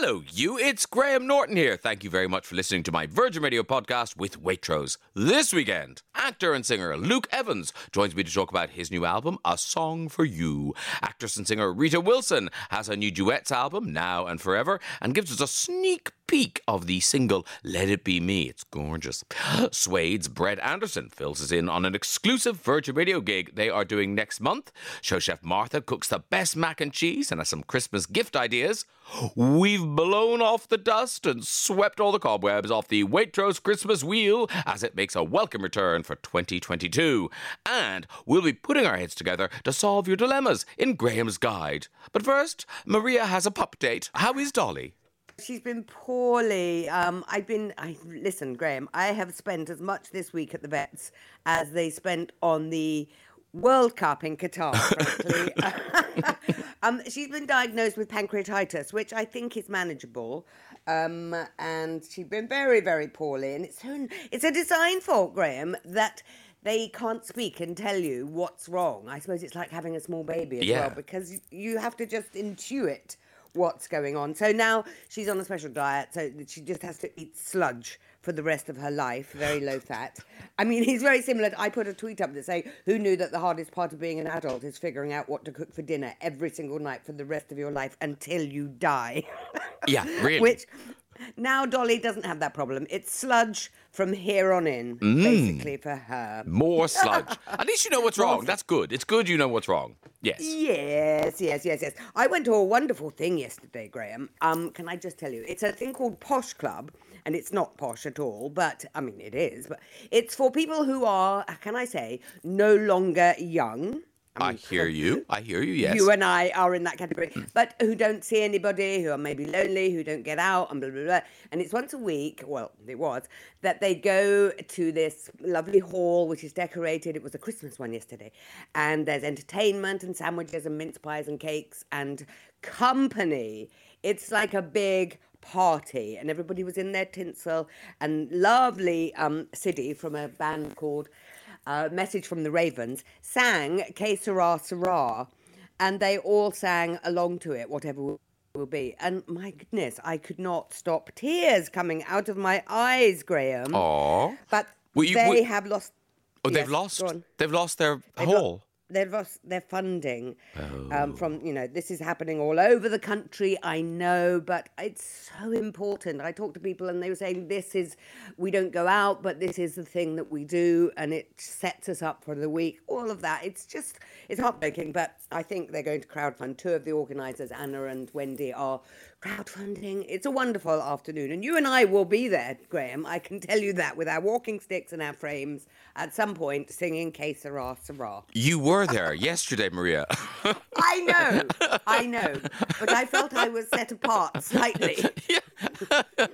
Hello, you. It's Graham Norton here. Thank you very much for listening to my Virgin Radio podcast with Waitrose. This weekend, actor and singer Luke Evans joins me to talk about his new album, A Song for You. Actress and singer Rita Wilson has a new duets album, Now and Forever, and gives us a sneak peek of the single Let It Be Me. It's gorgeous. Suede's Brett Anderson fills us in on an exclusive Virgin Radio gig they are doing next month. Show chef Martha cooks the best mac and cheese and has some Christmas gift ideas. We've blown off the dust and swept all the cobwebs off the Waitrose Christmas wheel as it makes a welcome return for 2022. And we'll be putting our heads together to solve your dilemmas in Graham's Guide. But first, Maria has a pup date. How is Dolly? She's been poorly. Um, I've been. I listen, Graham. I have spent as much this week at the vets as they spent on the World Cup in Qatar. Frankly, um, she's been diagnosed with pancreatitis, which I think is manageable. Um, and she's been very, very poorly. And it's it's a design fault, Graham, that they can't speak and tell you what's wrong. I suppose it's like having a small baby as Yeah. well, because you have to just intuit what's going on. So now she's on a special diet, so she just has to eat sludge for the rest of her life, very low fat. I mean, he's very similar. I put a tweet up that say, "Who knew that the hardest part of being an adult is figuring out what to cook for dinner every single night for the rest of your life until you die?" Yeah, really. Which now Dolly doesn't have that problem. It's sludge from here on in, Mm. basically for her. More sludge. At least you know what's wrong. That's good. It's good you know what's wrong. Yes. Yes, yes, yes, yes. I went to a wonderful thing yesterday, Graham. Um, can I just tell you? It's a thing called Posh Club, and it's not posh at all, but I mean it is. But it's for people who are, can I say, no longer young. I hear you. I hear you, yes. You and I are in that category, but who don't see anybody, who are maybe lonely, who don't get out, and blah, blah, blah. And it's once a week, well, it was, that they go to this lovely hall which is decorated. It was a Christmas one yesterday. And there's entertainment and sandwiches and mince pies and cakes and company. It's like a big party, and everybody was in their tinsel. And lovely um, Siddy from a band called uh, Message from the Ravens sang Que Sera Sera, and they all sang along to it, whatever will- will be. And my goodness, I could not stop tears coming out of my eyes, Graham. Aw. But you- they well- have lost. Oh, they've lost. They've lost their They've lo- hall. They've lost their funding Oh. um, from, you know, this is happening all over the country, I know, but it's so important. I talk to people and they were saying, this is, we don't go out, but this is the thing that we do and it sets us up for the week. All of that. It's just, it's heartbreaking, but I think they're going to crowdfund. Two of the organisers, Anna and Wendy, are crowdfunding. It's a wonderful afternoon. And you and I will be there, Graham. I can tell you that with our walking sticks and our frames at some point singing Que Sera Sera. You were there yesterday, Maria. I know, I know, but I felt I was set apart slightly.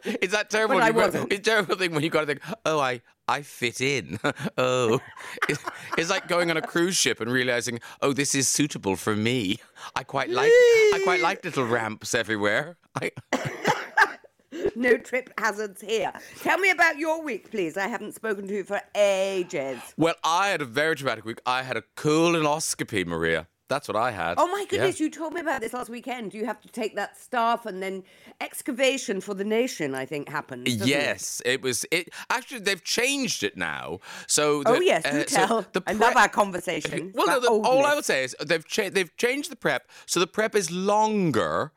it's that terrible. But I wasn't. It's terrible thing when you got to think, oh, I, I fit in. oh, it's, like going on a cruise ship and realizing, oh, this is suitable for me. I quite like, I quite like little ramps everywhere. I, No trip hazards here. Tell me about your week, please. I haven't spoken to you for ages. well, I had a very dramatic week. I had a colonoscopy, Maria. That's what I had. Oh my Yeah. goodness, you told me about this last weekend. You have to take that staff and then excavation for the nation, I think, happened. doesn't it? Yes, it was. It actually they've changed it now. So Oh, yes, do uh, so tell. the I love our conversation. Well, no, the, all I would say is they've cha- they've changed the prep, so the prep is longer.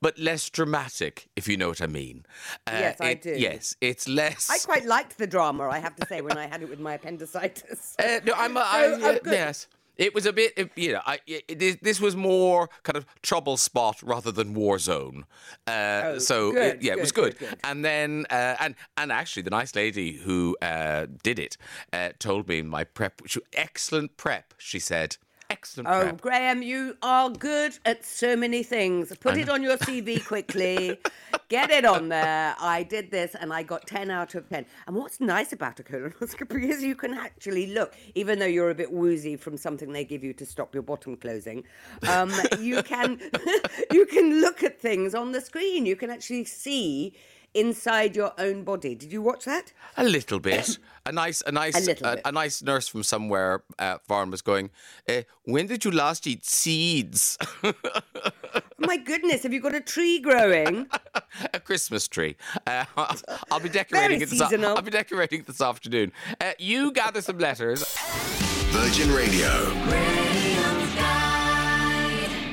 But less dramatic, if you know what I mean. Uh, Yes, I it- do. Yes, it's less. I quite liked the drama, I have to say, when I had it with my appendicitis. Uh, no, I'm. I, So, uh, oh, good. yes, it was a bit. You know, I, it, this was more kind of trouble spot rather than war zone. Uh, Oh, so good, it, yeah, it was good, good. good, good. And then, uh, and and actually, the nice lady who uh, did it uh, told me my prep. She, excellent prep, she said. Excellent Oh, prep. Graham, you are good at so many things. Put it on your CV quickly. Get it on there. I did this and I got 10 out of 10. And what's nice about a colonoscopy is you can actually look, even though you're a bit woozy from something they give you to stop your bottom closing, um, you, can, you can look at things on the screen. You can actually see inside your own body. Did you watch that? A little bit. A nice, a nice, A little a, bit. a nice nurse from somewhere uh, foreign was going. Uh, when did you last eat seeds? My goodness, have you got a tree growing? a Christmas tree. Uh, I'll be decorating Very it. This, seasonal. I'll be decorating this afternoon. Uh, you gather some letters. Virgin Radio.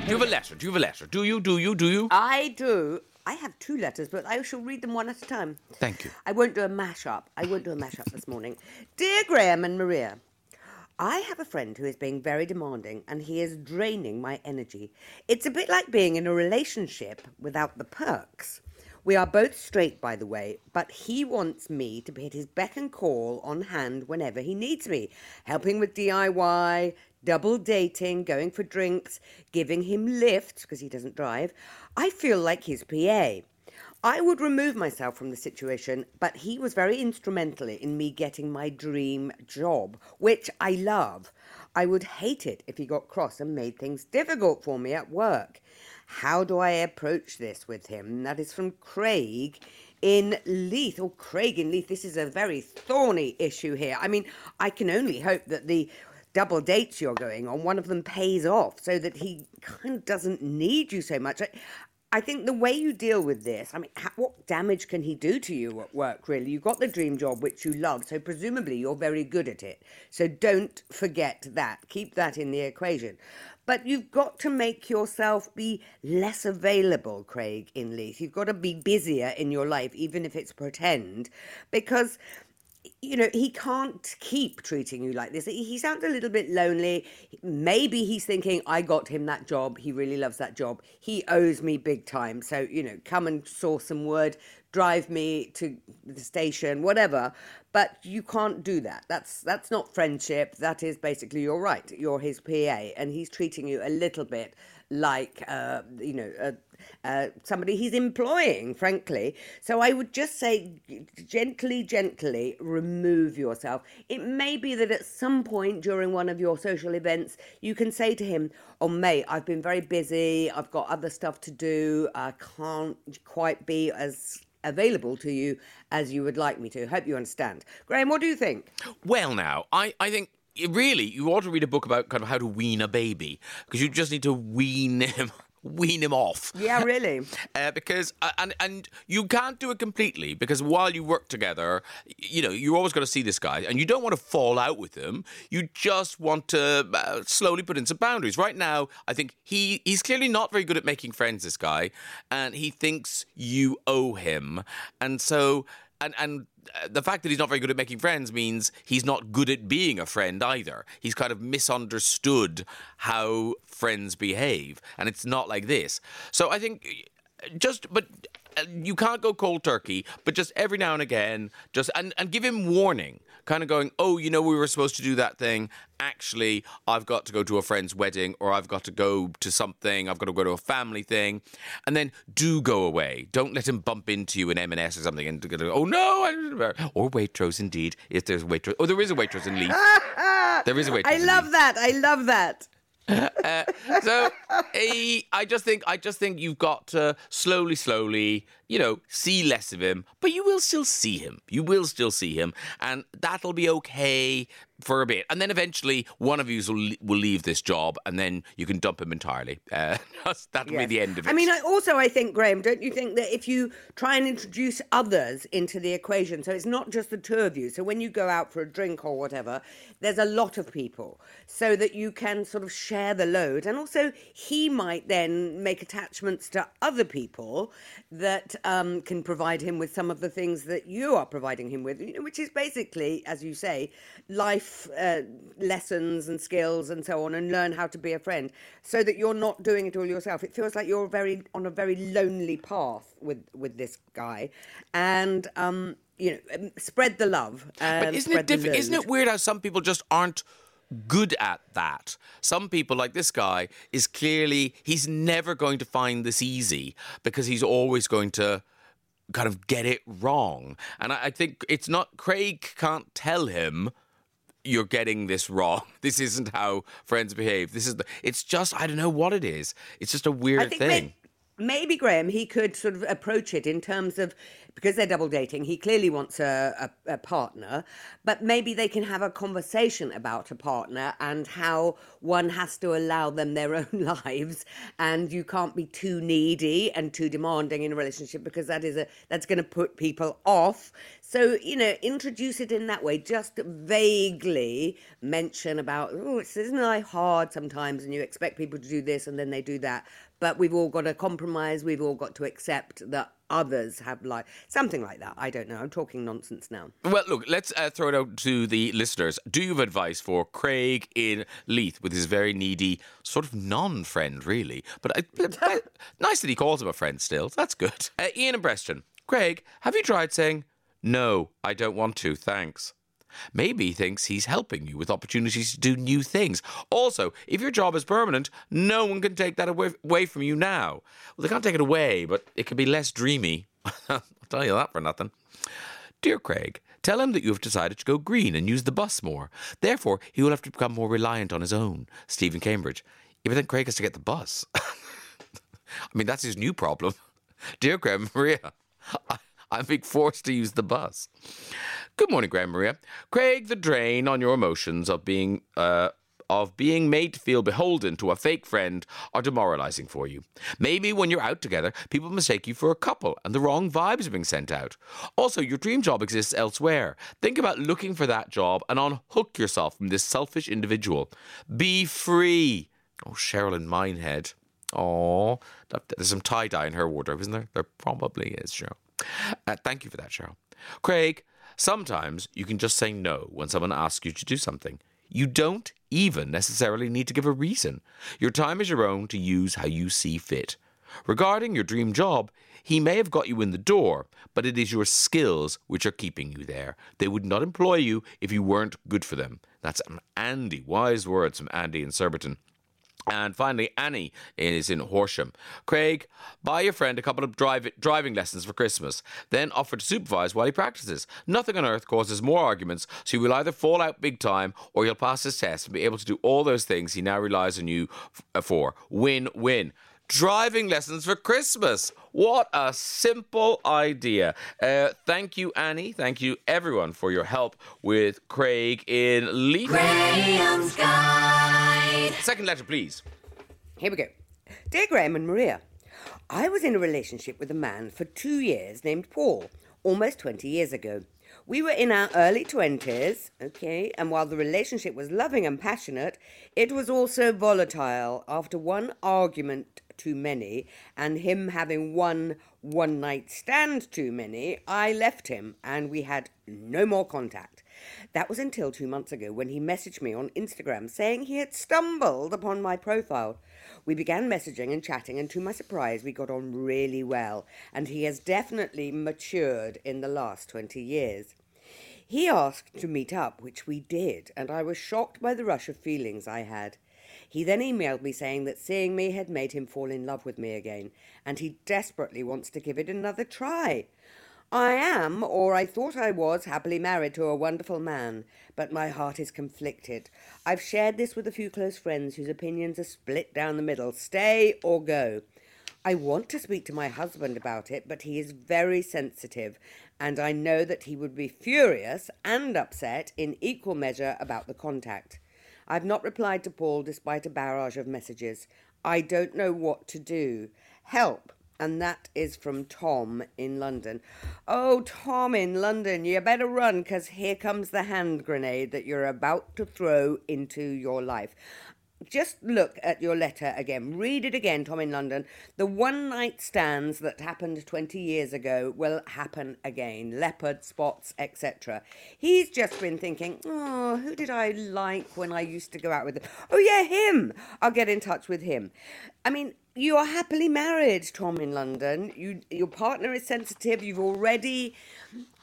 Do you have a letter? Do you have a letter? Do you? Do you? Do you? I do. I have two letters, but I shall read them one at a time. Thank you. I won't do a mashup. I won't do a mashup this morning. Dear Graham and Maria, I have a friend who is being very demanding and he is draining my energy. It's a bit like being in a relationship without the perks. We are both straight, by the way, but he wants me to be at his beck and call on hand whenever he needs me, helping with DIY, double dating, going for drinks, giving him lifts because he doesn't drive. I feel like his PA. I would remove myself from the situation, but he was very instrumental in me getting my dream job, which I love. I would hate it if he got cross and made things difficult for me at work. How do I approach this with him? That is from Craig in Leith. Oh, Craig in Leith, this is a very thorny issue here. I mean, I can only hope that the double dates you're going on, one of them pays off so that he kind of doesn't need you so much. I, I think the way you deal with this, I mean, ha- what damage can he do to you at work, really? You've got the dream job, which you love, so presumably you're very good at it. So don't forget that. Keep that in the equation. But you've got to make yourself be less available, Craig, in Leith. You've got to be busier in your life, even if it's pretend, because you know, he can't keep treating you like this. He sounds a little bit lonely. Maybe he's thinking, I got him that job. He really loves that job. He owes me big time. So, you know, come and saw some wood, drive me to the station, whatever. But you can't do that. That's that's not friendship. That is basically you're right. You're his PA, and he's treating you a little bit like, uh, you know, uh, uh, somebody he's employing, frankly. So I would just say, gently, gently remove yourself. It may be that at some point during one of your social events, you can say to him, Oh, mate, I've been very busy. I've got other stuff to do. I can't quite be as available to you as you would like me to. Hope you understand. Graham, what do you think? Well, now, I, I think really you ought to read a book about kind of how to wean a baby because you just need to wean him. Wean him off. Yeah, really. Uh, because uh, and and you can't do it completely because while you work together, you know you're always going to see this guy, and you don't want to fall out with him. You just want to uh, slowly put in some boundaries. Right now, I think he he's clearly not very good at making friends. This guy, and he thinks you owe him, and so and and uh, the fact that he's not very good at making friends means he's not good at being a friend either. He's kind of misunderstood how friends behave, and it's not like this. So I think uh, just but uh, you can't go cold turkey, but just every now and again, just and, and give him warning, kind of going, oh, you know, we were supposed to do that thing. Actually, I've got to go to a friend's wedding, or I've got to go to something. I've got to go to a family thing, and then do go away. Don't let him bump into you in M&S or something, and go, oh no, or Waitrose indeed. If there's Waitrose, oh, there is a Waitrose in Leeds. there is a Waitrose. I love that. I love that. So eh, I just think I just think you've got to slowly, slowly, you know, see less of him, but you will still see him. You will still see him, and that'll be okay for a bit. And then eventually, one of you will will leave this job, and then you can dump him entirely. Uh, that'll be the end of it. I mean, I also I think Graham, don't you think that if you try and introduce others into the equation, so it's not just the two of you. So when you go out for a drink or whatever, there's a lot of people, so that you can sort of share the load, and also he might then make attachments to other people that um, can provide him with some of the things that you are providing him with, you know, which is basically, as you say, life uh, lessons and skills and so on, and learn how to be a friend, so that you're not doing it all yourself. It feels like you're very on a very lonely path with with this guy, and um, you know, um, spread the love. But isn't it different? Isn't it weird how some people just aren't good at that? Some people, like this guy, is clearly he's never going to find this easy because he's always going to kind of get it wrong. And I, I think it's not Craig can't tell him you're getting this wrong. This isn't how friends behave. This is the. It's just I don't know what it is. It's just a weird thing. Maybe Graham, he could sort of approach it in terms of because they're double dating, he clearly wants a, a, a, partner, but maybe they can have a conversation about a partner and how one has to allow them their own lives and you can't be too needy and too demanding in a relationship because that is a that's going to put people off. So, you know, introduce it in that way, just vaguely mention about, oh, isn't life hard sometimes and you expect people to do this and then they do that but we've all got to compromise. We've all got to accept that others have like something like that. I don't know. I'm talking nonsense now. Well, look, let's uh, throw it out to the listeners. Do you have advice for Craig in Leith with his very needy, sort of non-friend, really? But I, nice that he calls him a friend still. That's good. Uh, Ian and Preston. Craig, have you tried saying no? I don't want to. Thanks. Maybe he thinks he's helping you with opportunities to do new things. Also, if your job is permanent, no one can take that away from you now. Well, they can't take it away, but it can be less dreamy. I'll tell you that for nothing. Dear Craig, tell him that you have decided to go green and use the bus more. Therefore, he will have to become more reliant on his own. Stephen Cambridge. But then Craig has to get the bus. I mean, that's his new problem. Dear Graham Maria, I, I'm being forced to use the bus. Good morning, Graham Maria. Craig, the drain on your emotions of being uh, of being made to feel beholden to a fake friend are demoralizing for you. Maybe when you're out together, people mistake you for a couple and the wrong vibes are being sent out. Also, your dream job exists elsewhere. Think about looking for that job and unhook yourself from this selfish individual. Be free. Oh, Cheryl in Minehead. Oh, there's some tie dye in her wardrobe, isn't there? There probably is, Cheryl. Uh, thank you for that, Cheryl. Craig, Sometimes you can just say no when someone asks you to do something. You don't even necessarily need to give a reason. Your time is your own to use how you see fit. Regarding your dream job, he may have got you in the door, but it is your skills which are keeping you there. They would not employ you if you weren't good for them. That's Andy. Wise words from Andy in Surbiton. And finally, Annie is in Horsham. Craig, buy your friend a couple of drive- driving lessons for Christmas, then offer to supervise while he practices. Nothing on earth causes more arguments, so you will either fall out big time or he'll pass his test and be able to do all those things he now relies on you f- uh, for. Win win driving lessons for Christmas. What a simple idea. Uh, thank you, Annie. Thank you, everyone, for your help with Craig in Leith. Graham's Second letter, please. Here we go. Dear Graham and Maria, I was in a relationship with a man for two years named Paul, almost 20 years ago. We were in our early 20s, okay, and while the relationship was loving and passionate, it was also volatile. After one argument too many and him having one one night stand too many, I left him and we had no more contact. That was until two months ago when he messaged me on Instagram saying he had stumbled upon my profile. We began messaging and chatting, and to my surprise, we got on really well, and he has definitely matured in the last 20 years. He asked to meet up, which we did, and I was shocked by the rush of feelings I had. He then emailed me saying that seeing me had made him fall in love with me again, and he desperately wants to give it another try. I am, or I thought I was, happily married to a wonderful man, but my heart is conflicted. I've shared this with a few close friends whose opinions are split down the middle stay or go. I want to speak to my husband about it, but he is very sensitive, and I know that he would be furious and upset in equal measure about the contact. I've not replied to Paul despite a barrage of messages. I don't know what to do. Help. And that is from Tom in London. Oh, Tom in London, you better run because here comes the hand grenade that you're about to throw into your life just look at your letter again. Read it again, Tom in London. The one night stands that happened 20 years ago will happen again. Leopard spots, etc. He's just been thinking, oh, who did I like when I used to go out with him? Oh, yeah, him. I'll get in touch with him. I mean, you are happily married, Tom in London. You, your partner is sensitive. You've already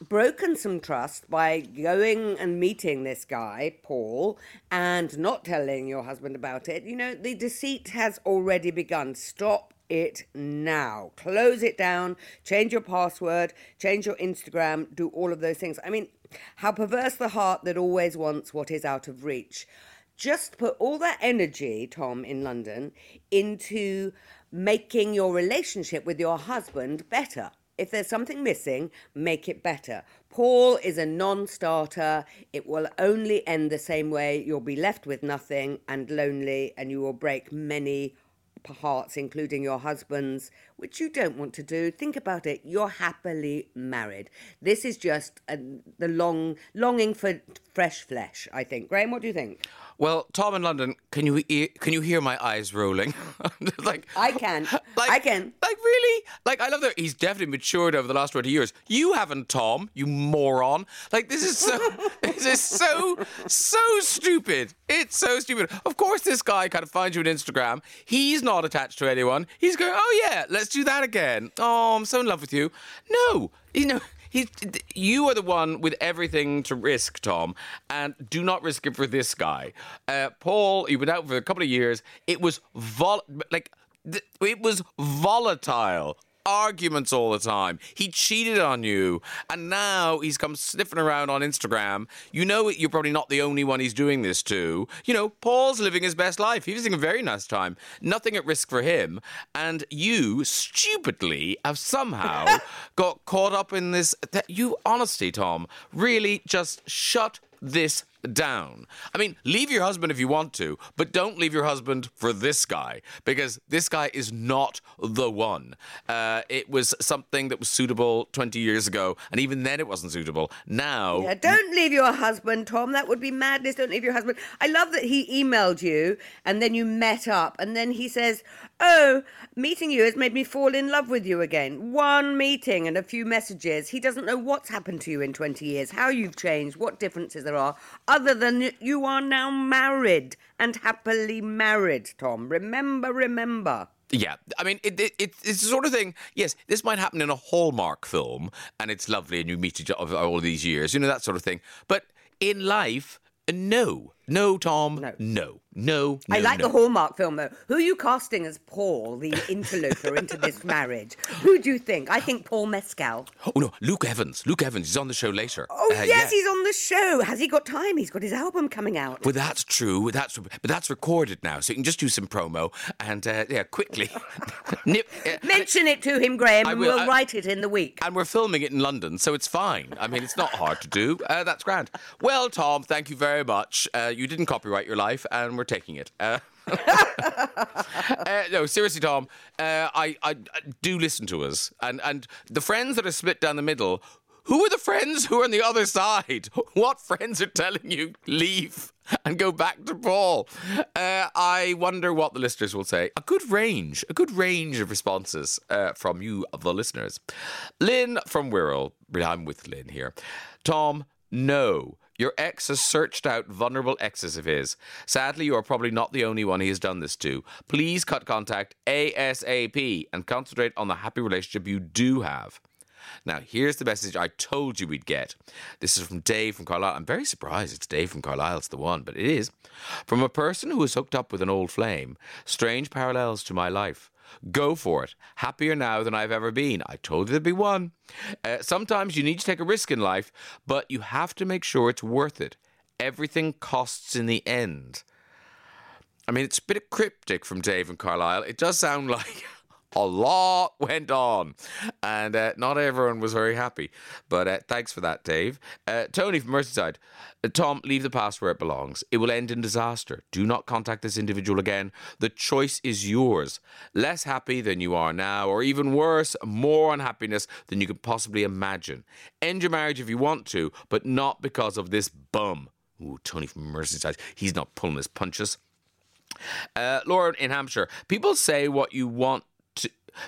broken some trust by going and meeting this guy, Paul, and not telling your husband about it. You know, the deceit has already begun. Stop it now. Close it down, change your password, change your Instagram, do all of those things. I mean, how perverse the heart that always wants what is out of reach just put all that energy, Tom, in London, into making your relationship with your husband better. If there's something missing, make it better. Paul is a non starter. It will only end the same way. You'll be left with nothing and lonely, and you will break many hearts, including your husband's, which you don't want to do. Think about it. You're happily married. This is just a, the long longing for fresh flesh. I think. Graham, what do you think? Well, Tom in London, can you hear, can you hear my eyes rolling? like I can. Like, I can. Like really? Like I love that he's definitely matured over the last twenty years. You haven't, Tom. You moron. Like this is so. this is so so stupid. It's so stupid. Of course, this guy kind of finds you on Instagram. He's not attached to anyone. He's going, oh yeah, let's do that again. Oh, I'm so in love with you. No, you know He's, you are the one with everything to risk, Tom, and do not risk it for this guy. Uh, Paul, you've been out for a couple of years. It was vol- like it was volatile arguments all the time. He cheated on you, and now he's come sniffing around on Instagram. You know you're probably not the only one he's doing this to. You know, Paul's living his best life. He's having a very nice time. Nothing at risk for him. And you, stupidly, have somehow got caught up in this. That you, honesty, Tom, really just shut this down. I mean, leave your husband if you want to, but don't leave your husband for this guy because this guy is not the one. Uh, it was something that was suitable 20 years ago, and even then it wasn't suitable. Now. Yeah, don't leave your husband, Tom. That would be madness. Don't leave your husband. I love that he emailed you and then you met up, and then he says, Oh, meeting you has made me fall in love with you again. One meeting and a few messages. He doesn't know what's happened to you in 20 years, how you've changed, what differences there are, other than you are now married and happily married, Tom. Remember, remember. Yeah, I mean, it, it, it's the sort of thing. Yes, this might happen in a Hallmark film, and it's lovely, and you meet each other all these years, you know that sort of thing. But in life, no, no, Tom, no, no. No, I like no. the Hallmark film though. Who are you casting as Paul, the interloper into this marriage? Who do you think? I think Paul Mescal. Oh no, Luke Evans. Luke Evans. He's on the show later. Oh uh, yes, yeah. he's on the show. Has he got time? He's got his album coming out. Well, that's true. That's but that's recorded now, so you can just do some promo and uh, yeah, quickly nip, uh, mention it to him, Graham, and will, we'll I, write it in the week. And we're filming it in London, so it's fine. I mean, it's not hard to do. Uh, that's grand. Well, Tom, thank you very much. Uh, you didn't copyright your life, and we're taking it. Uh, uh, no, seriously, Tom. Uh, I, I, I do listen to us, and and the friends that are split down the middle. Who are the friends who are on the other side? What friends are telling you leave and go back to Paul? Uh, I wonder what the listeners will say. A good range, a good range of responses uh, from you, the listeners. Lynn from Wirral, I'm with Lynn here. Tom, no. Your ex has searched out vulnerable exes of his. Sadly, you are probably not the only one he has done this to. Please cut contact ASAP and concentrate on the happy relationship you do have. Now, here's the message I told you we'd get. This is from Dave from Carlisle. I'm very surprised it's Dave from Carlisle, it's the one, but it is. From a person who is hooked up with an old flame. Strange parallels to my life. Go for it. Happier now than I've ever been. I told you there'd be one. Uh, sometimes you need to take a risk in life, but you have to make sure it's worth it. Everything costs in the end. I mean, it's a bit cryptic from Dave and Carlisle. It does sound like a lot went on, and uh, not everyone was very happy. But uh, thanks for that, Dave. Uh, Tony from Merseyside. Uh, Tom, leave the past where it belongs. It will end in disaster. Do not contact this individual again. The choice is yours. Less happy than you are now, or even worse, more unhappiness than you could possibly imagine. End your marriage if you want to, but not because of this bum. Ooh, Tony from Merseyside. He's not pulling his punches. Uh, Laura in Hampshire. People say what you want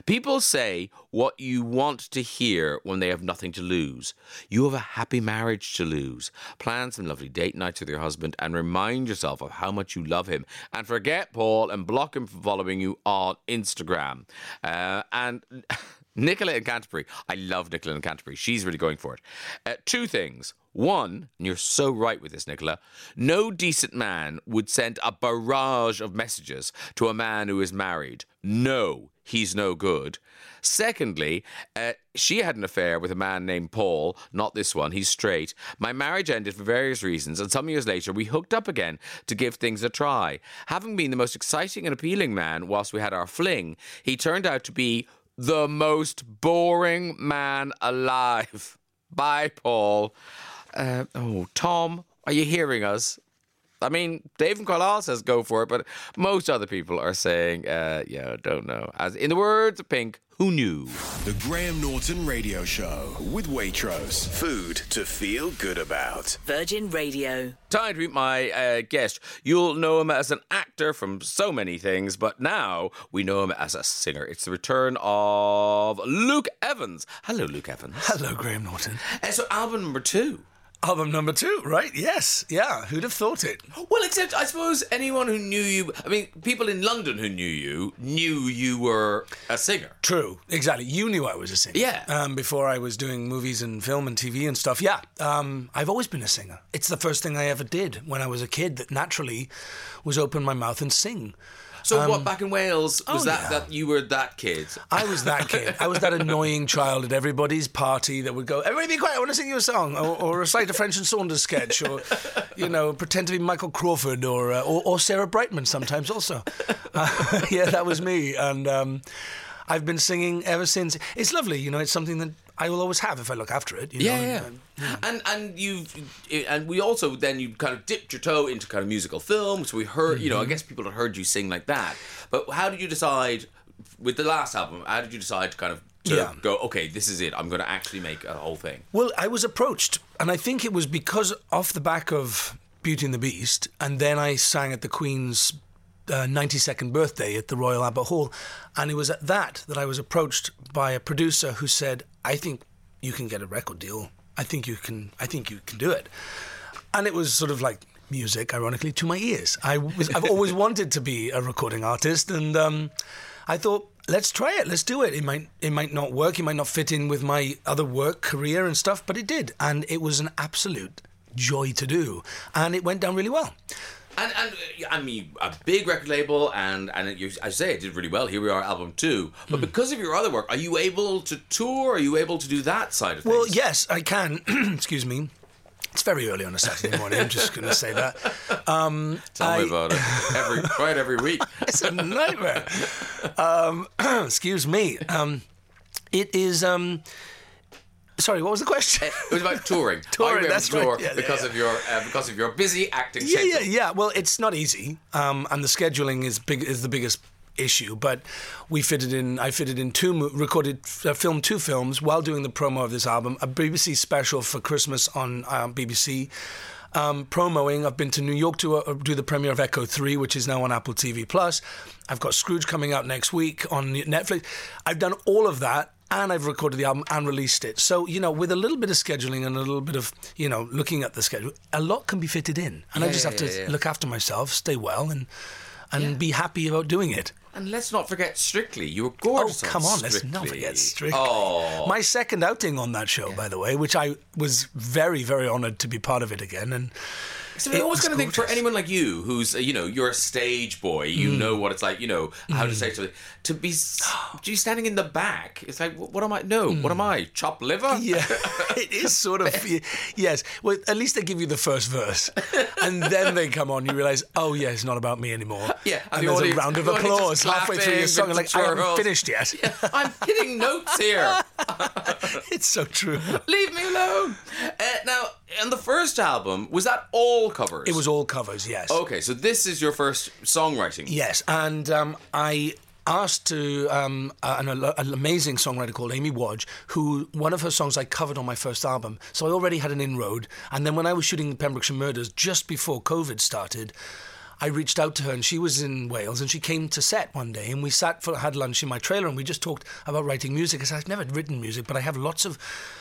People say what you want to hear when they have nothing to lose. You have a happy marriage to lose. Plan some lovely date nights with your husband and remind yourself of how much you love him. And forget Paul and block him from following you on Instagram. Uh, and Nicola in Canterbury. I love Nicola in Canterbury. She's really going for it. Uh, two things. One, and you're so right with this, Nicola, no decent man would send a barrage of messages to a man who is married. No, he's no good. Secondly, uh, she had an affair with a man named Paul, not this one, he's straight. My marriage ended for various reasons, and some years later we hooked up again to give things a try. Having been the most exciting and appealing man whilst we had our fling, he turned out to be the most boring man alive. Bye, Paul. Uh, oh, Tom, are you hearing us? I mean, Dave and Carlisle says go for it, but most other people are saying, uh, yeah, don't know. As in the words of Pink, who knew? The Graham Norton Radio Show with Waitrose. Food to feel good about. Virgin Radio. Time to meet my uh, guest. You'll know him as an actor from so many things, but now we know him as a singer. It's the return of Luke Evans. Hello, Luke Evans. Hello, Graham Norton. Uh, so, album number two. Album number two, right? Yes. Yeah. Who'd have thought it? Well, except I suppose anyone who knew you, I mean, people in London who knew you knew you were a singer. True. Exactly. You knew I was a singer. Yeah. Um, before I was doing movies and film and TV and stuff. Yeah. Um, I've always been a singer. It's the first thing I ever did when I was a kid that naturally was open my mouth and sing. So, what back in Wales was oh, that yeah. that you were that kid? I was that kid. I was that annoying child at everybody's party that would go, "Everybody be quiet! I want to sing you a song," or, or recite a French and Saunders sketch, or you know, pretend to be Michael Crawford or uh, or, or Sarah Brightman sometimes also. Uh, yeah, that was me, and um, I've been singing ever since. It's lovely, you know. It's something that I will always have if I look after it. You know, Yeah, yeah. and- and- And and you've and we also then you kind of dipped your toe into kind of musical film. So we heard, you know, I Mm-hmm. guess people had heard you sing like that. But how did you decide with the last album? How did you decide to kind of to Yeah. go? Okay, this is it. I'm going to actually make a whole thing. Well, I was approached, and I think it was because off the back of Beauty and the Beast, and then I sang at the Queen's uh, 92nd birthday at the Royal Albert Hall, and it was at that that I was approached by a producer who said, "I think you can get a record deal. I think you can. I think you can do it." And it was sort of like music, ironically, to my ears. I was, I've always wanted to be a recording artist, and um, I thought, let's try it. Let's do it. It might, it might not work. It might not fit in with my other work, career, and stuff, but it did, and it was an absolute joy to do, and it went down really well. And and I mean a big record label and and you, I say it did really well. Here we are, album two. But Hmm. because of your other work, are you able to tour? Are you able to do that side of things? Well, yes, I can. Excuse me. It's very early on a Saturday morning. I'm just going to say that. Um, Tell I- me about it. Every quite every week. it's a nightmare. Um, excuse me. Um, it is. Um, sorry, what was the question? It was about touring. Touring, Are you able that's to tour right. Yeah, yeah, because yeah. of your uh, because of your busy acting Yeah, schedule. yeah, yeah. Well, it's not easy, um, and the scheduling is big is the biggest issue. But we fitted in. I fitted in two recorded, uh, filmed two films while doing the promo of this album. A BBC special for Christmas on um, BBC. Um, promoing, I've been to New York to uh, do the premiere of Echo Three, which is now on Apple TV Plus. I've got Scrooge coming out next week on Netflix. I've done all of that, and I've recorded the album and released it. So you know, with a little bit of scheduling and a little bit of you know looking at the schedule, a lot can be fitted in, and I just yeah, have to yeah, yeah. look after myself, stay well, and and be happy about doing it. And let's not forget Strictly. You were gorgeous. Oh, come on, let's not forget Strictly. Oh, My second outing on that show, by the way, which I was very, very honoured to be part of it again. And So I always kind of think for anyone like you, who's uh, you know you're a stage boy, you Mm. know what it's like, you know how to say something. To be to be standing in the back, it's like, what am I? No, what am I? Chop liver? Mm. yeah, it is sort of yes. Well, at least they give you the first verse, and then they come on. You realise, oh yeah, it's not about me anymore. Yeah, and and, the there's audience- a round of applause halfway through your song. and Like I haven't finished yet. I'm hitting notes here. it's so true. Leave me alone. Uh, now, on the first album, was that all covers? It was all covers. Yes. Okay, so this is your first songwriting. Yes, and um, I asked to um, an, an amazing songwriter called Amy Wadge, who one of her songs I covered on my first album. So I already had an inroad, and then when I was shooting Pembrokeshire Murders just before COVID started. I reached out to her and she was in Wales and she came to set one day and we sat for had lunch in my trailer and we just talked about writing music. I said I've never written music, but I have lots of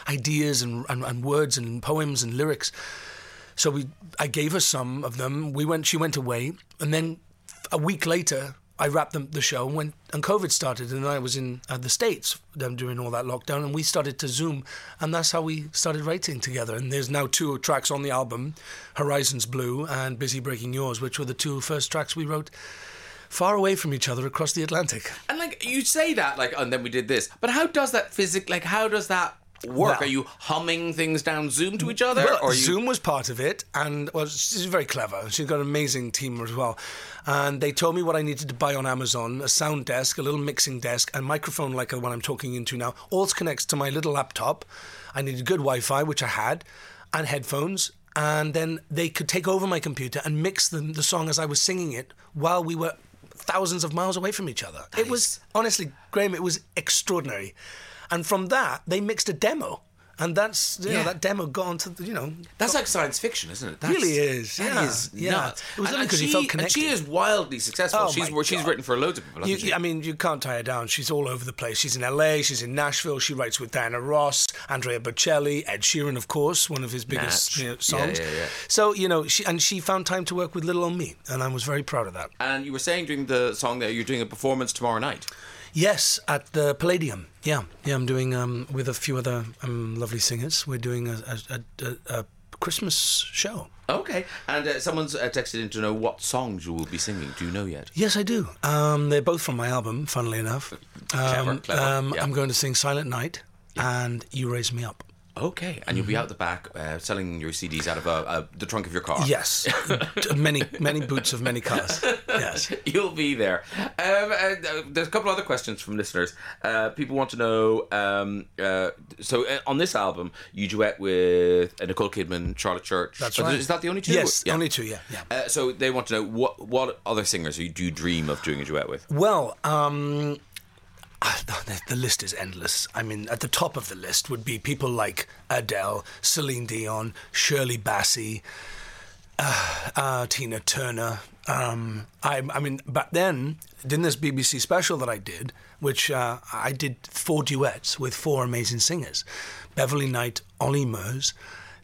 ideas and, and, and words and poems and lyrics. So we, I gave her some of them. We went. She went away, and then a week later, I wrapped the, the show when and COVID started, and I was in uh, the states during all that lockdown, and we started to Zoom, and that's how we started writing together. And there's now two tracks on the album, Horizons Blue and Busy Breaking Yours, which were the two first tracks we wrote far away from each other across the Atlantic. And like you say that, like, and then we did this. But how does that physic? Like, how does that work? Are you humming things down Zoom to each other, Well, or you? Zoom was part of it, and well, she's very clever. She's got an amazing team as well. And they told me what I needed to buy on Amazon: a sound desk, a little mixing desk, and microphone like the one I'm talking into now. All connects to my little laptop. I needed good Wi-Fi, which I had, and headphones. And then they could take over my computer and mix the, the song as I was singing it while we were thousands of miles away from each other. It was honestly, Graham, it was extraordinary. And from that, they mixed a demo. And that's you know that demo got onto the, you know That's like science fiction, isn't it? That's, Really is, That yeah, is yeah. nuts. It was And- lovely and 'cause she- felt And connected. she is wildly successful. Oh, she's my she's God. written for loads of people. You, she? I mean, you can't tie her down. She's all over the place. She's in LA. She's in Nashville. She writes with Diana Ross, Andrea Bocelli, Ed Sheeran, of course, one of his biggest you know, songs. yeah, yeah. So you know, she and she found time to work with little on me, and I was very proud of that. and you were saying during the song that you're doing a performance tomorrow night. Yes, at the Palladium. Yeah, yeah. I'm doing um, with a few other um, lovely singers. We're doing a, a, a, a Christmas show. Okay. And uh, someone's uh, texted in to know what songs you will be singing. Do you know yet? Yes, I do. Um, they're both from my album, funnily enough. Clever, Um, clever, um, yeah. I'm going to sing Silent Night and You Raise Me Up. Okay. And you'll be out the back uh, selling your CDs out of uh, uh, the trunk of your car. Yes, many many boots of many colours. Yes. You'll be there. Um, uh, there's a couple other questions from listeners. Uh, people want to know. Um, uh, so uh, on this album, you duet with uh, Nicole Kidman, Charlotte Church. That's right. Is that the only two? Yes, Yeah. only two. Yeah, yeah. Uh, so they want to know what what other singers do you, do dream of doing a duet with? Well, um, the, the list is endless. I mean, at the top of the list would be people like Adele, Celine Dion, Shirley Bassey, uh, uh, Tina Turner. Um, I, I mean, back then, in this BBC special that I did, which uh, I did four duets with four amazing singers Beverly Knight, Ollie Murs,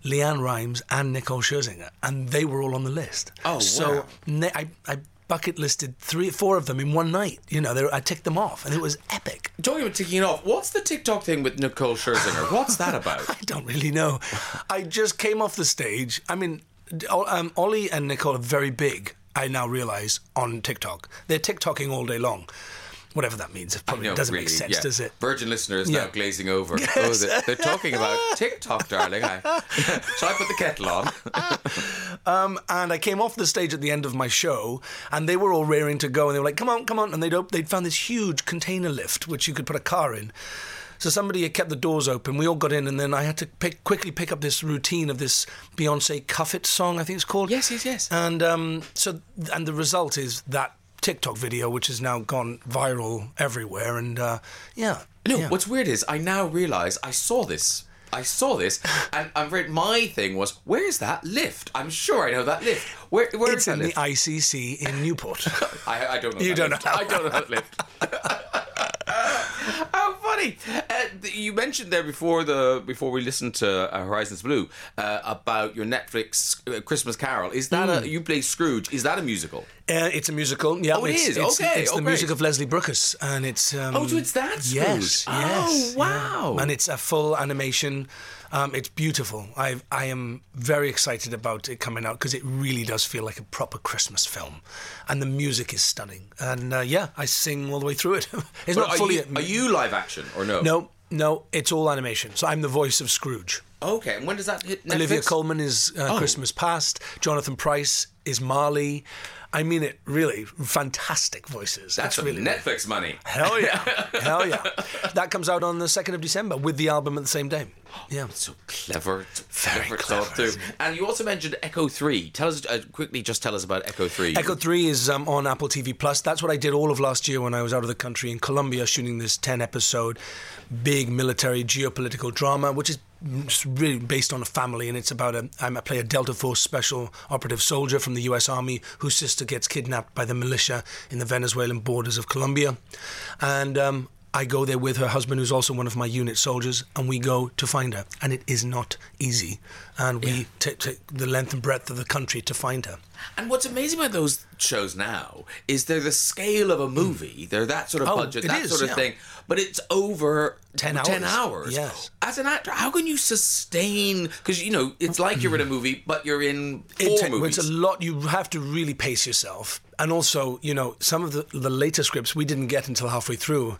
LeAnn Rimes, and Nicole Scherzinger. And they were all on the list. Oh, so wow. I, I bucket listed three, or four of them in one night. You know, were- I ticked them off, and it was epic. Talking about ticking it off, what's the TikTok thing with Nicole Scherzinger? What's that about? I don't really know. I just came off the stage. I mean, um, Ollie and Nicole are very big. I now realise on TikTok. They're TikToking all day long, whatever that means. It probably No, doesn't really, make sense, yeah. does it? Virgin listeners now glazing over. Oh, they're, they're talking about TikTok, darling. I, shall I put the kettle on? Um, and I came off the stage at the end of my show, and they were all raring to go, and they were like, "Come on, come on!" And they'd op- they'd found this huge container lift which you could put a car in. So somebody had kept the doors open. We all got in, and then I had to pick, quickly pick up this routine of this Beyonce "Cuff It" song, I think it's called. Yes, yes, yes. And um, so, and the result is that TikTok video, which has now gone viral everywhere, and uh, yeah. No, yeah. what's weird is I now realise I saw this. I saw this, and I'm afraid my thing was, where's that lift? I'm sure I know that lift. Where, where is It's in the? ICC in Newport. I, I don't know. You don't lift. know. I don't know that lift. Funny! Uh, you mentioned there before the before we listened to uh, Horizons Blue uh, about your Netflix uh, Christmas Carol. Is that Hmm. a you play Scrooge? Is that a musical? Uh, it's a musical. Yeah, Oh, it it's, is? It's, Okay, it's oh, the music of Leslie Bricusse, and it's. Um, Oh, so it's that Scrooge? Yes. Oh, wow. yeah. And it's a full animation. Um, it's beautiful. I I am very excited about it coming out because it really does feel like a proper Christmas film, and the music is stunning. And uh, yeah, I sing all the way through it. it's not are, fully. you, are you live action or no? No, no, it's all animation. So I'm the voice of Scrooge. Okay, and when does that hit Netflix? Olivia Colman is uh, Oh. Christmas Past. Jonathan Pryce is Marley. I mean it really fantastic voices. That's it's really Netflix money. Hell yeah, hell yeah. That comes out on the second of December with the album at the same day. Yeah. So clever, it's Very clever, clever, through. And you also mentioned Echo Three. Tell us uh, quickly. Just tell us about Echo Three. Echo Three is um, on Apple TV Plus. That's what I did all of last year when I was out of the country in Colombia shooting this ten episode big military geopolitical drama, which is just really based on a family, and it's about a I play a Delta Force special operative soldier from the U.S. Army whose sister gets kidnapped by the militia in the Venezuelan borders of Colombia, and. Um, I go there with her husband, who's also one of my unit soldiers, and we go to find her. And it is not easy. And we take, take the length and breadth of the country to find her. And what's amazing about those shows now is they're the scale of a hmm. movie. They're that sort of Oh, budget, that is, sort of yeah. thing. But it's over 10 hours. Ten hours. hours. Yes. As an actor, how can you sustain? Because you know it's like you're in a hmm. movie, but you're in four It movies. It's a lot. You have to really pace yourself, and also, you know, some of the the later scripts we didn't get until halfway through,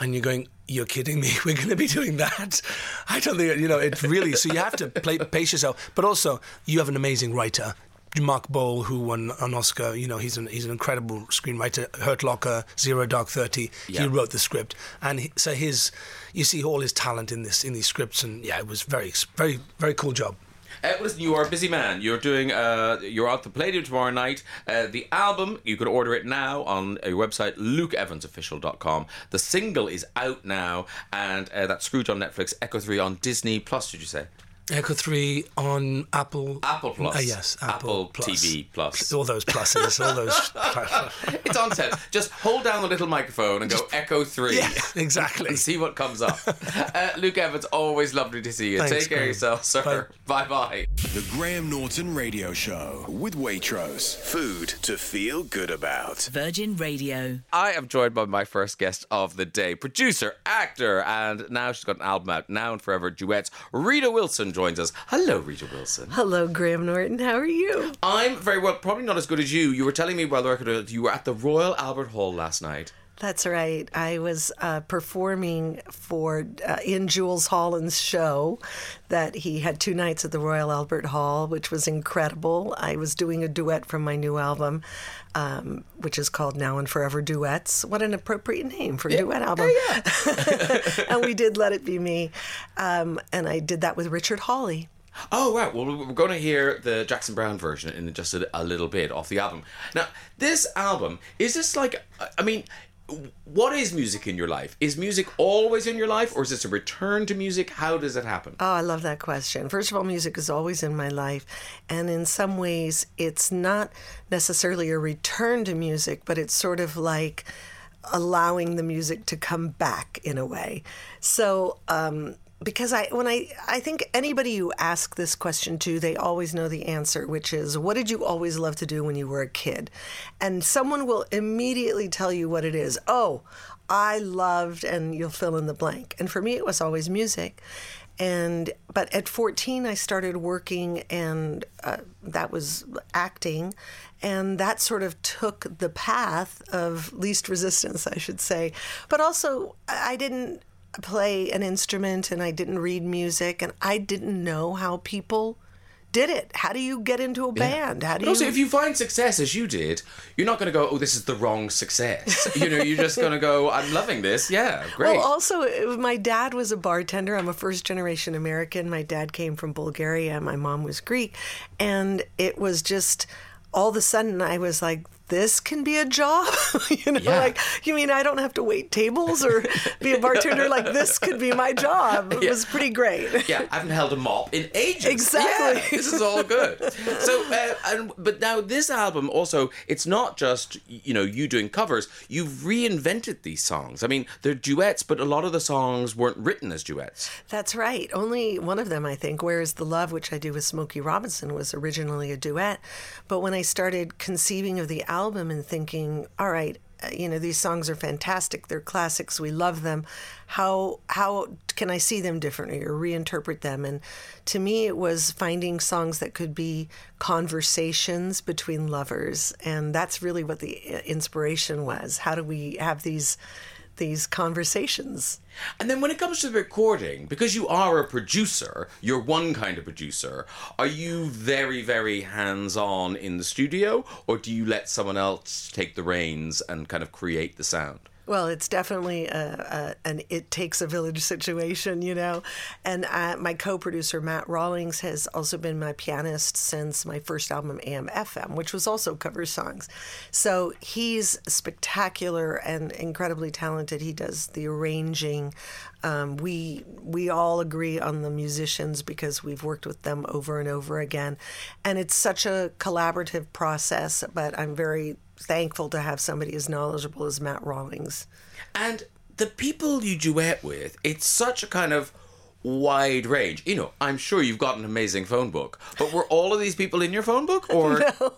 and you're going, "You're kidding me? We're going to be doing that?" I don't think you know. It really. So you have to play, pace yourself, but also you have an amazing writer. Mark Boal, who won an Oscar, you know, he's an he's an incredible screenwriter. Hurt Locker, Zero Dark Thirty, Yeah. he wrote the script, and he, so his, you see all his talent in this in these scripts, and yeah, it was very very very cool job. Uh, listen, you are a busy man. You're doing. Uh, you're out the Palladium tomorrow night. Uh, the album you can order it now on your website, LukeEvansOfficial.com. The single is out now, and uh, that's Scrooge on Netflix, Echo Three on Disney Plus. Did you say Echo Three on Apple. Apple Plus? Uh, yes, Apple, Plus. TV Plus. All those pluses, all those. It's on ten. Just hold down the little microphone and go Echo Three. yeah, exactly. And see what comes up. uh, Luke Evans, always lovely to see you. Thanks, Take care of Graham. yourself, sir. Bye bye. The Graham Norton Radio Show with Waitrose. Food to feel good about. Virgin Radio. I am joined by my first guest of the day, producer, actor, and now she's got an album out, Now and Forever Duets. Rita Wilson joins us. Hello, Rita Wilson. Hello, Graham Norton. How are you? I'm very well, probably not as good as you. You were telling me while the record was- you were at the Royal Albert Hall last night. That's right. I was uh, performing for uh, in Jools Holland's show that he had two nights at the Royal Albert Hall, which was incredible. I was doing a duet from my new album, um, which is called Now and Forever Duets. What an appropriate name for a duet album! and we did Let It Be Me, um, and I did that with Richard Hawley. Oh, right. Well, we're going to hear the Jackson Browne version in just a, a little bit off the album. Now, this album, is this like, I mean, what is music in your life? Is music always in your life, or is this a return to music? How does it happen? Oh, I love that question. First of all, music is always in my life. And in some ways, it's not necessarily a return to music, but it's sort of like allowing the music to come back in a way. So, um, because I when I I think anybody you ask this question to, they always know the answer, which is what did you always love to do when you were a kid? And someone will immediately tell you what it is. Oh, I loved and you'll fill in the blank. And for me it was always music. And but at 14 I started working and uh, that was acting and that sort of took the path of least resistance, I should say. But also I I didn't play an instrument and I didn't read music and I didn't know how people did it. How do you get into a band? How do But you also, if you find success as you did, you're not going to go, "Oh, this is the wrong success." you know, you're just going to go, "I'm loving this. Yeah, great." Well, also, was- my dad was a bartender. I'm a first generation American. My dad came from Bulgaria. My mom was Greek. And it was just all of a sudden, I was like, this can be a job. you know, Yeah. like, you mean I don't have to wait tables or be a bartender? like, this could be my job. It Yeah. was pretty great. yeah, I haven't held a mop in ages. Exactly. Yeah, this is all good. So, uh, and, but now this album also, it's not just you know you doing covers. You've reinvented these songs. I mean, they're duets, but a lot of the songs weren't written as duets. That's right. Only one of them, I think, Where's the Love, which I do with Smokey Robinson, was originally a duet. But when I started conceiving of the album and thinking, all right, uh, you know, these songs are fantastic. They're classics. We love them. How how can I see them differently or reinterpret them? And to me, it was finding songs that could be conversations between lovers, and that's really what the uh, inspiration was. How do we have these these conversations? And then when it comes to the recording, because you are a producer, you're one kind of producer, are you very, very hands on in the studio, or do you let someone else take the reins and kind of create the sound? Well, it's definitely a, a, an it takes a village situation, you know. And uh, my co-producer Matt Rollings has also been my pianist since my first album AM FM, which was also cover songs. So he's spectacular and incredibly talented. He does the arranging. Um, we we all agree on the musicians because we've worked with them over and over again, and it's such a collaborative process. But I'm very thankful to have somebody as knowledgeable as Matt Rollings. And the people you duet with, it's such a kind of wide range. You know, I'm sure you've got an amazing phone book, but were all of these people in your phone book or no,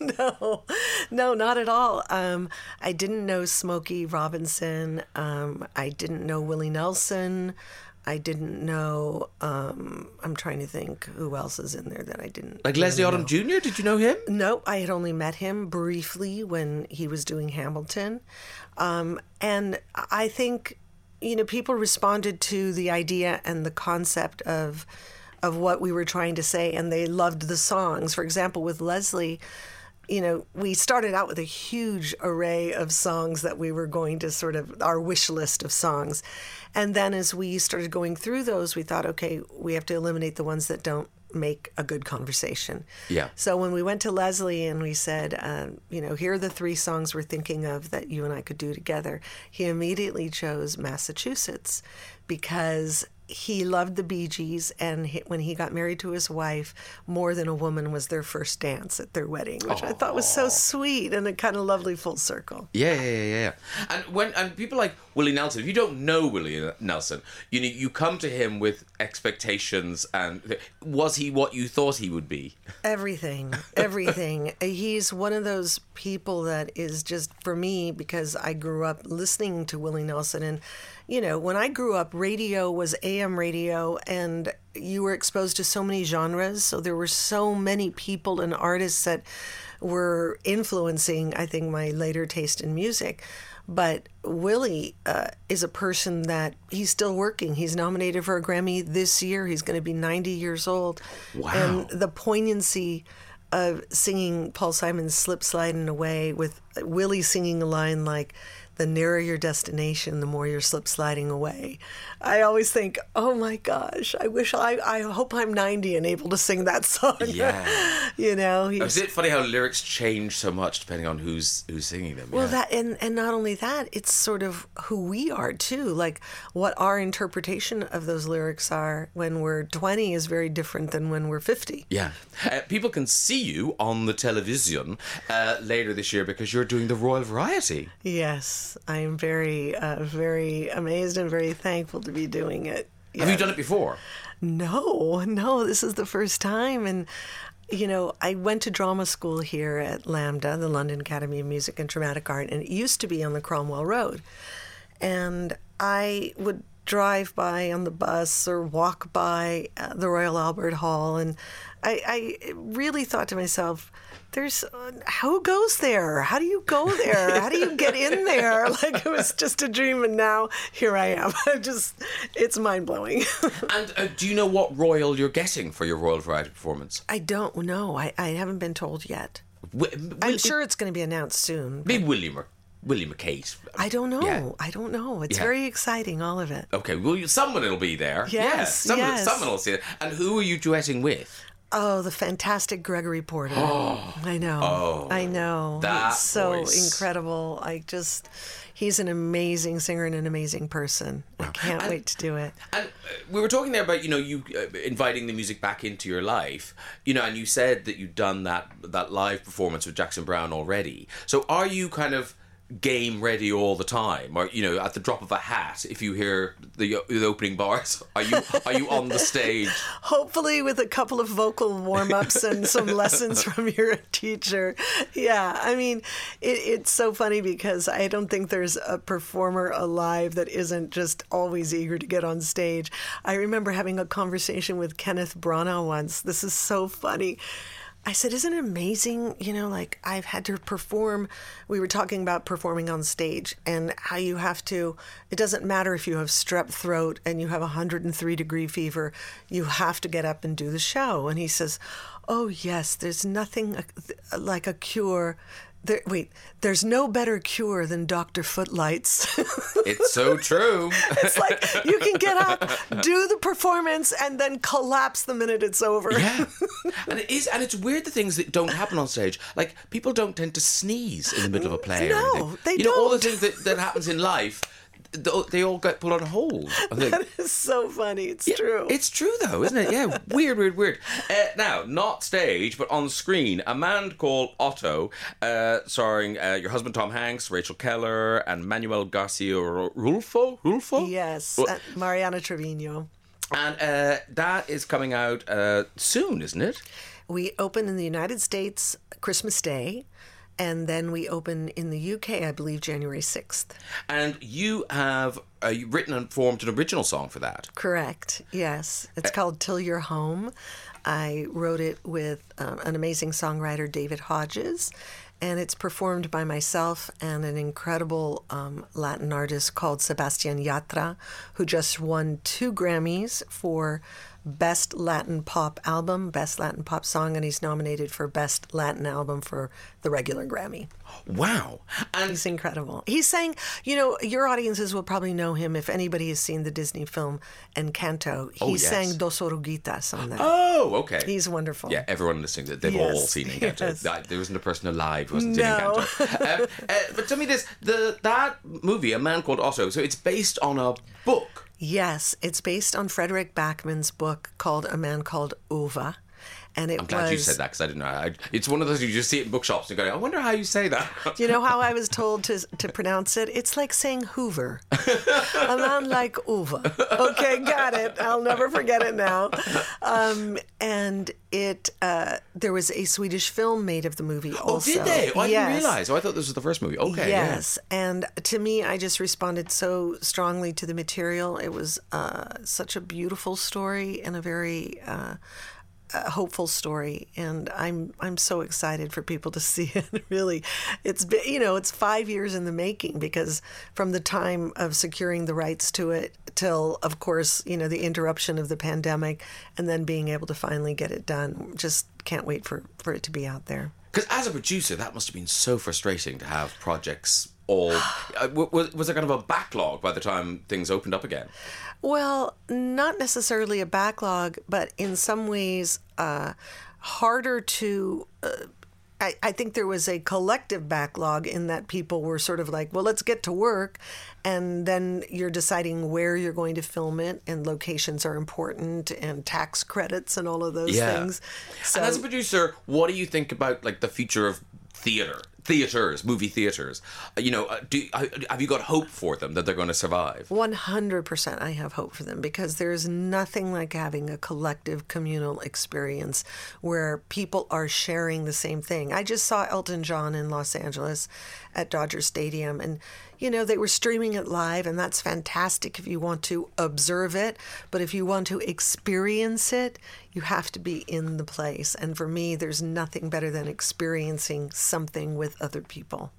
no, No, not at all. Um, I didn't know Smokey Robinson. Um, I didn't know Willie Nelson. I didn't know. Um, I'm trying to think who else is in there that I didn't. like Leslie Odom. Jr.? Did you know him? No, I had only met him briefly when he was doing Hamilton. Um, and I think, you know, people responded to the idea and the concept of of what we were trying to say and they loved the songs. For example, with Leslie, you know, we started out with a huge array of songs that we were going to sort of our wish list of songs. And then as we started going through those, we thought, okay, we have to eliminate the ones that don't make a good conversation. Yeah. So when we went to Leslie and we said, um, you know, here are the three songs we're thinking of that you and I could do together, he immediately chose Massachusetts because he loved the Bee Gees, and he, when he got married to his wife, "More Than a Woman" was their first dance at their wedding, which I thought was so sweet and a kind of lovely full circle. Yeah, yeah, yeah, yeah. And when and people like Willie Nelson, if you don't know Willie Nelson, you know you come to him with expectations. And was he what you thought he would be? Everything, everything. He's one of those people that is just for me because I grew up listening to Willie Nelson. And, you know, when I grew up, radio was AM radio and you were exposed to so many genres. So there were so many people and artists that were influencing, I think, my later taste in music. But Willie uh, is a person that he's still working. He's nominated for a Grammy this year. He's going to be 90 years old. Wow. And the poignancy of singing Paul Simon's Slip Sliding Away with Willie singing a line like, the nearer your destination, the more you're slip sliding away. I always think, oh my gosh, I wish I, I hope I'm 90 and able to sing that song. Yeah. you know, Is it funny how lyrics change so much depending on who's who's singing them? Well, yeah. that and and not only that, it's sort of who we are too. Like what our interpretation of those lyrics are when we're 20 is very different than when we're 50. Yeah. Uh, people can see you on the television uh, later this year because you're doing the Royal Variety. Yes, I'm very uh, very amazed and very thankful to be doing it. Have you done it before? No, no, this is the first time. And, you know, I went to drama school here at LAMDA, the London Academy of Music and Dramatic Art, and it used to be on the Cromwell Road. And I would drive by on the bus or walk by uh, the Royal Albert Hall. And I, I really thought to myself, there's uh, who goes there? How do you go there? How do you get in there? Like it was just a dream, and now here I am. I just, it's mind blowing. And uh, do you know what royal you're getting for your Royal Variety performance? I don't know. I, I haven't been told yet. I'm sure it's going to be announced soon. Maybe William or William McKate. I don't know. Yeah. I don't know. It's Yeah. very exciting, all of it. Okay, well, you, someone will be there. yeah, Yes, someone, yes. someone will see it. And who are you duetting with? Oh, the fantastic Gregory Porter. I know. Oh, I know. that It's so voice. incredible. I just, he's an amazing singer and an amazing person. I can't wait to do it. And uh, we were talking there about you know you uh, inviting the music back into your life, you know, and you said that you'd done that that live performance with Jackson Browne already. So are you kind of game ready all the time, or you know, at the drop of a hat, if you hear the, the opening bars, are you are you on the stage? Hopefully, with a couple of vocal warm ups and some lessons from your teacher. Yeah, I mean, it, it's so funny because I don't think there's a performer alive that isn't just always eager to get on stage. I remember having a conversation with Kenneth Branagh once. This is so funny. I said, Isn't it amazing? You know, like I've had to perform. We were talking about performing on stage and how you have to, it doesn't matter if you have strep throat and you have 103 degree fever, you have to get up and do the show. And he says, Oh, yes, there's nothing uh, like a cure. There, wait, there's no better cure than Dr. Footlights. It's so true. it's like you can get up, do the performance, and then collapse the minute it's over. Yeah, and it is, and it's weird the things that don't happen on stage. Like people don't tend to sneeze in the middle of a play. or No, they You know all the things that, that happens in life. Th- they all get put on hold. Think. That is so funny. It's true. It's true though, isn't it? Yeah, weird, weird, weird. Uh, now, not stage, but on screen, a man called Otto, uh, starring uh, your husband Tom Hanks, Rachel Keller, and Manuel Garcia Rulfo. Rulfo. yes, Well, Mariana Trevino. and uh, that is coming out uh, soon, isn't it? We open in the United States Christmas Day, and then we open in the UK, I believe, January 6th. And you have uh, written and formed an original song for that. Correct. Yes. It's called Till You're Home. I wrote it with um, an amazing songwriter, David Hodges, and it's performed by myself and an incredible um, Latin artist called Sebastian Yatra, who just won two Grammys for Best Latin Pop Album, Best Latin Pop Song, and he's nominated for Best Latin Album for the regular Grammy. Wow. And He's incredible. He sang, you know, your audiences will probably know him if anybody has seen the Disney film Encanto. He Oh, yes. sang Dos Oruguitas on that. oh, okay. He's wonderful. Yeah, everyone listening, to- they've Yes, all seen Encanto. yes. There wasn't a person alive who wasn't No. seeing Encanto. um, uh, but tell me this: the that movie, A Man Called Otto. So it's based on a book. Yes, it's based on Fredrik Backman's book called A Man Called Ove. And it I'm glad was you said that because I didn't know. I, it's one of those you just see it in bookshops and go, I wonder how you say that. Do you know how I was told to to pronounce it? It's like saying Hoover. a man like Ove. Okay, got it. I'll never forget it now. Um, and it uh, there was a Swedish film made of the movie oh, also. did they? Oh, I yes. didn't realize. Oh, I thought this was the first movie. Okay, yeah. Yes, and to me, I just responded so strongly to the material. It was uh, such a beautiful story and a very uh, uh, hopeful story, and I'm I'm so excited for people to see it. really, it's been you know it's five years in the making because from the time of securing the rights to it till, of course, you know the interruption of the pandemic, and then being able to finally get it done. Just can't wait for for it to be out there. Because as a producer, that must have been so frustrating to have projects all. Uh, was, was there kind of a backlog by the time things opened up again? Well, not necessarily a backlog, but in some ways uh, harder to. Uh, I, I think there was a collective backlog in that people were sort of like, well, let's get to work. And then you're deciding where you're going to film it, and locations are important, and tax credits, and all of those things. So, and as a producer, what do you think about like the future of theater, theaters, movie theaters? Uh, You know, uh, do uh, have you got hope for them that they're going to survive? 100% I have hope for them because there's nothing like having a collective communal experience where people are sharing the same thing. I just saw Elton John in Los Angeles at Dodger Stadium and you know they were streaming it live and that's fantastic if you want to observe it, but if you want to experience it, you have to be in the place. And for me there's nothing better than experiencing something with other people.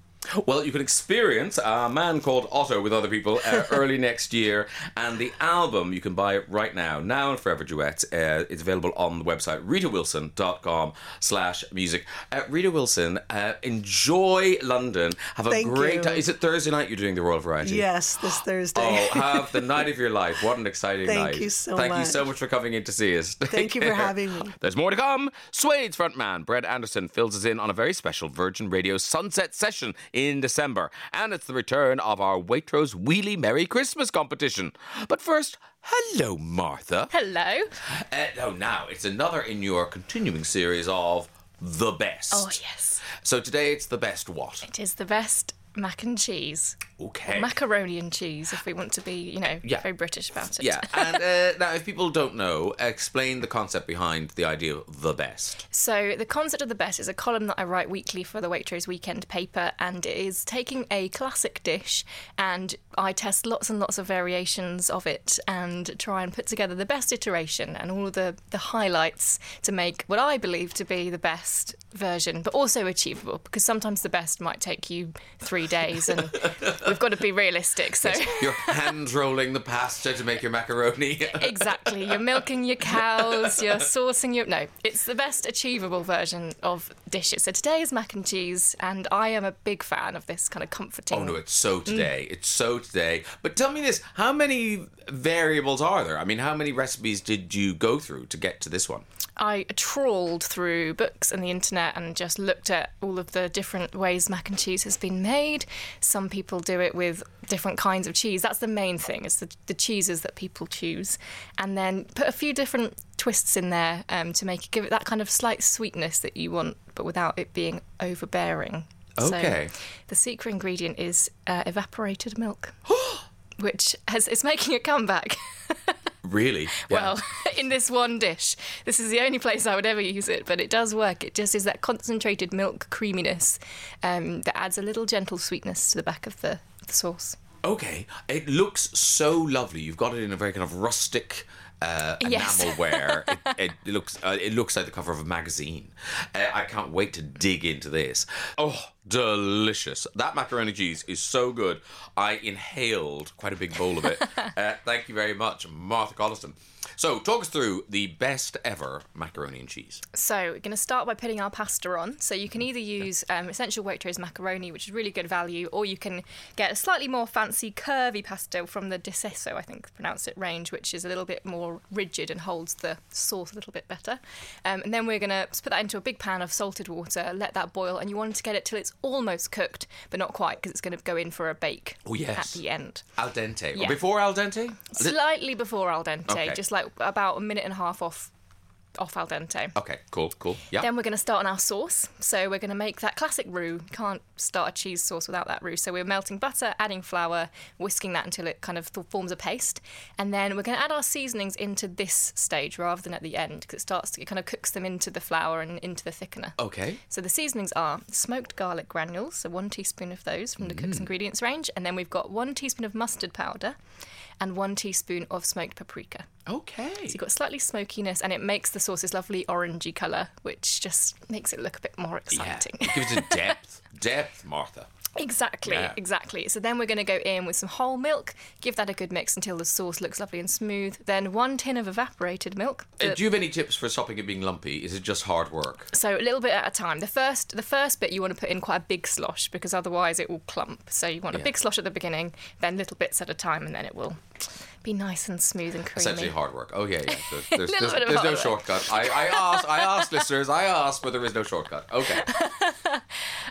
Well, you can experience a man called Otto with other people uh, early next year, and the album you can buy it right now, now and forever duets. Uh, it's available on the website ritawilson.com slash music. Uh, Rita Wilson, uh, enjoy London. Have a Thank great time. Is it Thursday night you're doing the Royal Variety? Yes, this Thursday. Oh, have the night of your life. What an exciting Thank night. Thank you so much. Thank you so much for coming in to see us. Take Thank you for having me. There's more to come. Suede's frontman Brett Anderson fills us in on a very special Virgin Radio Sunset session in December. And it's the return of our Waitrose Wheelie Merry Christmas competition. But first, hello, Martha. Hello. Uh, oh, now it's another in your continuing series of The Best. Oh, yes. So today it's The Best what? It is the best mac and cheese. Okay. Macaroni and cheese, if we want to be, you know, Yeah. very British about it. Yeah, and uh, now if people don't know, explain the concept behind the idea of the best. So, the concept of the best is a column that I write weekly for the Waitrose Weekend paper, and it is taking a classic dish and I test lots and lots of variations of it and try and put together the best iteration and all of the, the highlights to make what I believe to be the best version, but also achievable because sometimes the best might take you three days and we've got to be realistic. So, You're hand rolling the pasta to make your macaroni. Exactly. You're milking your cows, you're saucing your. No, it's the best achievable version of dishes. So today is mac and cheese, and I am a big fan of this kind of comforting. Oh no, it's so mm. today. It's so today. But tell me this: how many variables are there? I mean, how many recipes did you go through to get to this one? I trawled through books and the internet and just looked at all of the different ways mac and cheese has been made. Some people do it with different kinds of cheese. That's the main thing, is the, the cheeses that people choose. And then put a few different twists in there um, to make it give it that kind of slight sweetness that you want, but without it being overbearing. Okay. So the secret ingredient is uh, evaporated milk, which has, is making a comeback. Really? Well, in this one dish, this is the only place I would ever use it, but it does work. It just is that concentrated milk creaminess um, that adds a little gentle sweetness to the back of the, the sauce. Okay, it looks so lovely. You've got it in a very kind of rustic uh, Yes. enamelware. it, it looks uh, it looks like the cover of a magazine. Uh, I can't wait to dig into this. Oh, delicious! That macaroni cheese is so good. I inhaled quite a big bowl of it. uh, thank you very much, Martha Collison. So, talk us through the best ever macaroni and cheese. So we're going to start by putting our pasta on. So you can either use um, essential Waitrose macaroni, which is really good value, or you can get a slightly more fancy curvy pasta from the Disesso, I think pronounce it range, which is a little bit more rigid and holds the sauce a little bit better. Um, and then we're going to put that into a big pan of salted water, let that boil, and you want to get it till it's almost cooked, but not quite, because it's going to go in for a bake Oh, yes. at the end. Al dente or Yeah. before al dente? Slightly before al dente, Okay. just like about a minute and a half off off al dente. Okay, cool, cool. Yeah. Then we're going to start on our sauce. So we're going to make that classic roux. Can't start a cheese sauce without that roux. So we're melting butter, adding flour, whisking that until it kind of th- forms a paste, and then we're going to add our seasonings into this stage rather than at the end because it starts to it kind of cooks them into the flour and into the thickener. okay. So the seasonings are smoked garlic granules, so one teaspoon of those from the cook's mm. ingredients range, and then we've got one teaspoon of mustard powder and one teaspoon of smoked paprika. Okay. So you've got slightly smokiness, and it makes the sauce this lovely orangey colour, which just makes it look a bit more exciting. Yeah. It gives it depth. depth, Martha. Exactly, Yeah. exactly. So then we're going to go in with some whole milk, give that a good mix until the sauce looks lovely and smooth. Then one tin of evaporated milk. Uh, do you have any tips for stopping it being lumpy? Is it just hard work? so a little bit at a time. The first, the first bit you want to put in quite a big slosh because otherwise it will clump. So you want a big slosh at the beginning, then little bits at a time, and then it will be nice and smooth and creamy. Essentially hard work. Oh yeah, yeah. There's, there's, there's, there's no work. shortcut. I, I asked, I asked listeners, I asked, but there is no shortcut. Okay.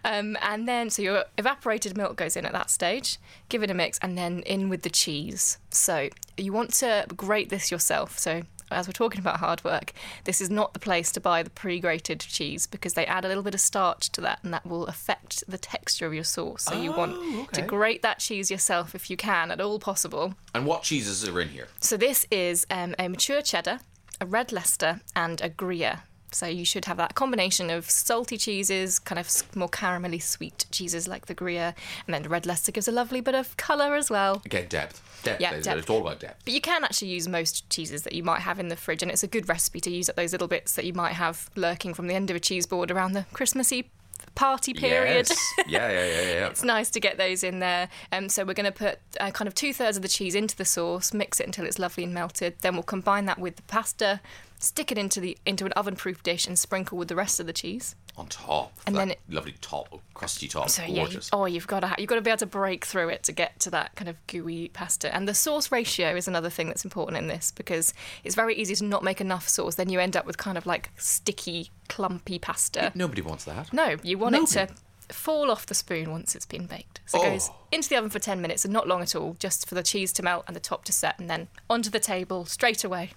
Um, and then, so your evaporated milk goes in at that stage, give it a mix, and then in with the cheese. So you want to grate this yourself. So as we're talking about hard work, this is not the place to buy the pre-grated cheese because they add a little bit of starch to that, and that will affect the texture of your sauce. So you want to grate that cheese yourself if you can, at all possible. And what cheeses are in here? So this is um, a mature cheddar, a red Leicester, and a Gruyere. So you should have that combination of salty cheeses, kind of more caramelly sweet cheeses like the Gruyere, and then the red Leicester gives a lovely bit of colour as well. Again, depth. Depth. Yeah, depth. It's all about depth. But you can actually use most cheeses that you might have in the fridge, and it's a good recipe to use up those little bits that you might have lurking from the end of a cheese board around the Christmassy party period. Yes. Yeah, yeah, yeah, yeah. it's nice to get those in there. Um, so we're going to put uh, kind of two thirds of the cheese into the sauce, mix it until it's lovely and melted. Then we'll combine that with the pasta, stick it into the into an oven-proof dish, and sprinkle with the rest of the cheese. On top. And that then it- lovely top, crusty top. So yeah, you, Gorgeous. oh, you've got to ha- you've got to be able to break through it to get to that kind of gooey pasta. And the sauce ratio is another thing that's important in this because it's very easy to not make enough sauce. Then you end up with kind of like sticky, clumpy pasta. Nobody wants that. No, you want it to fall off the spoon once it's been baked. So it oh. goes Oh. into the oven for 10 minutes and not long at all, just for the cheese to melt and the top to set, and then onto the table straight away.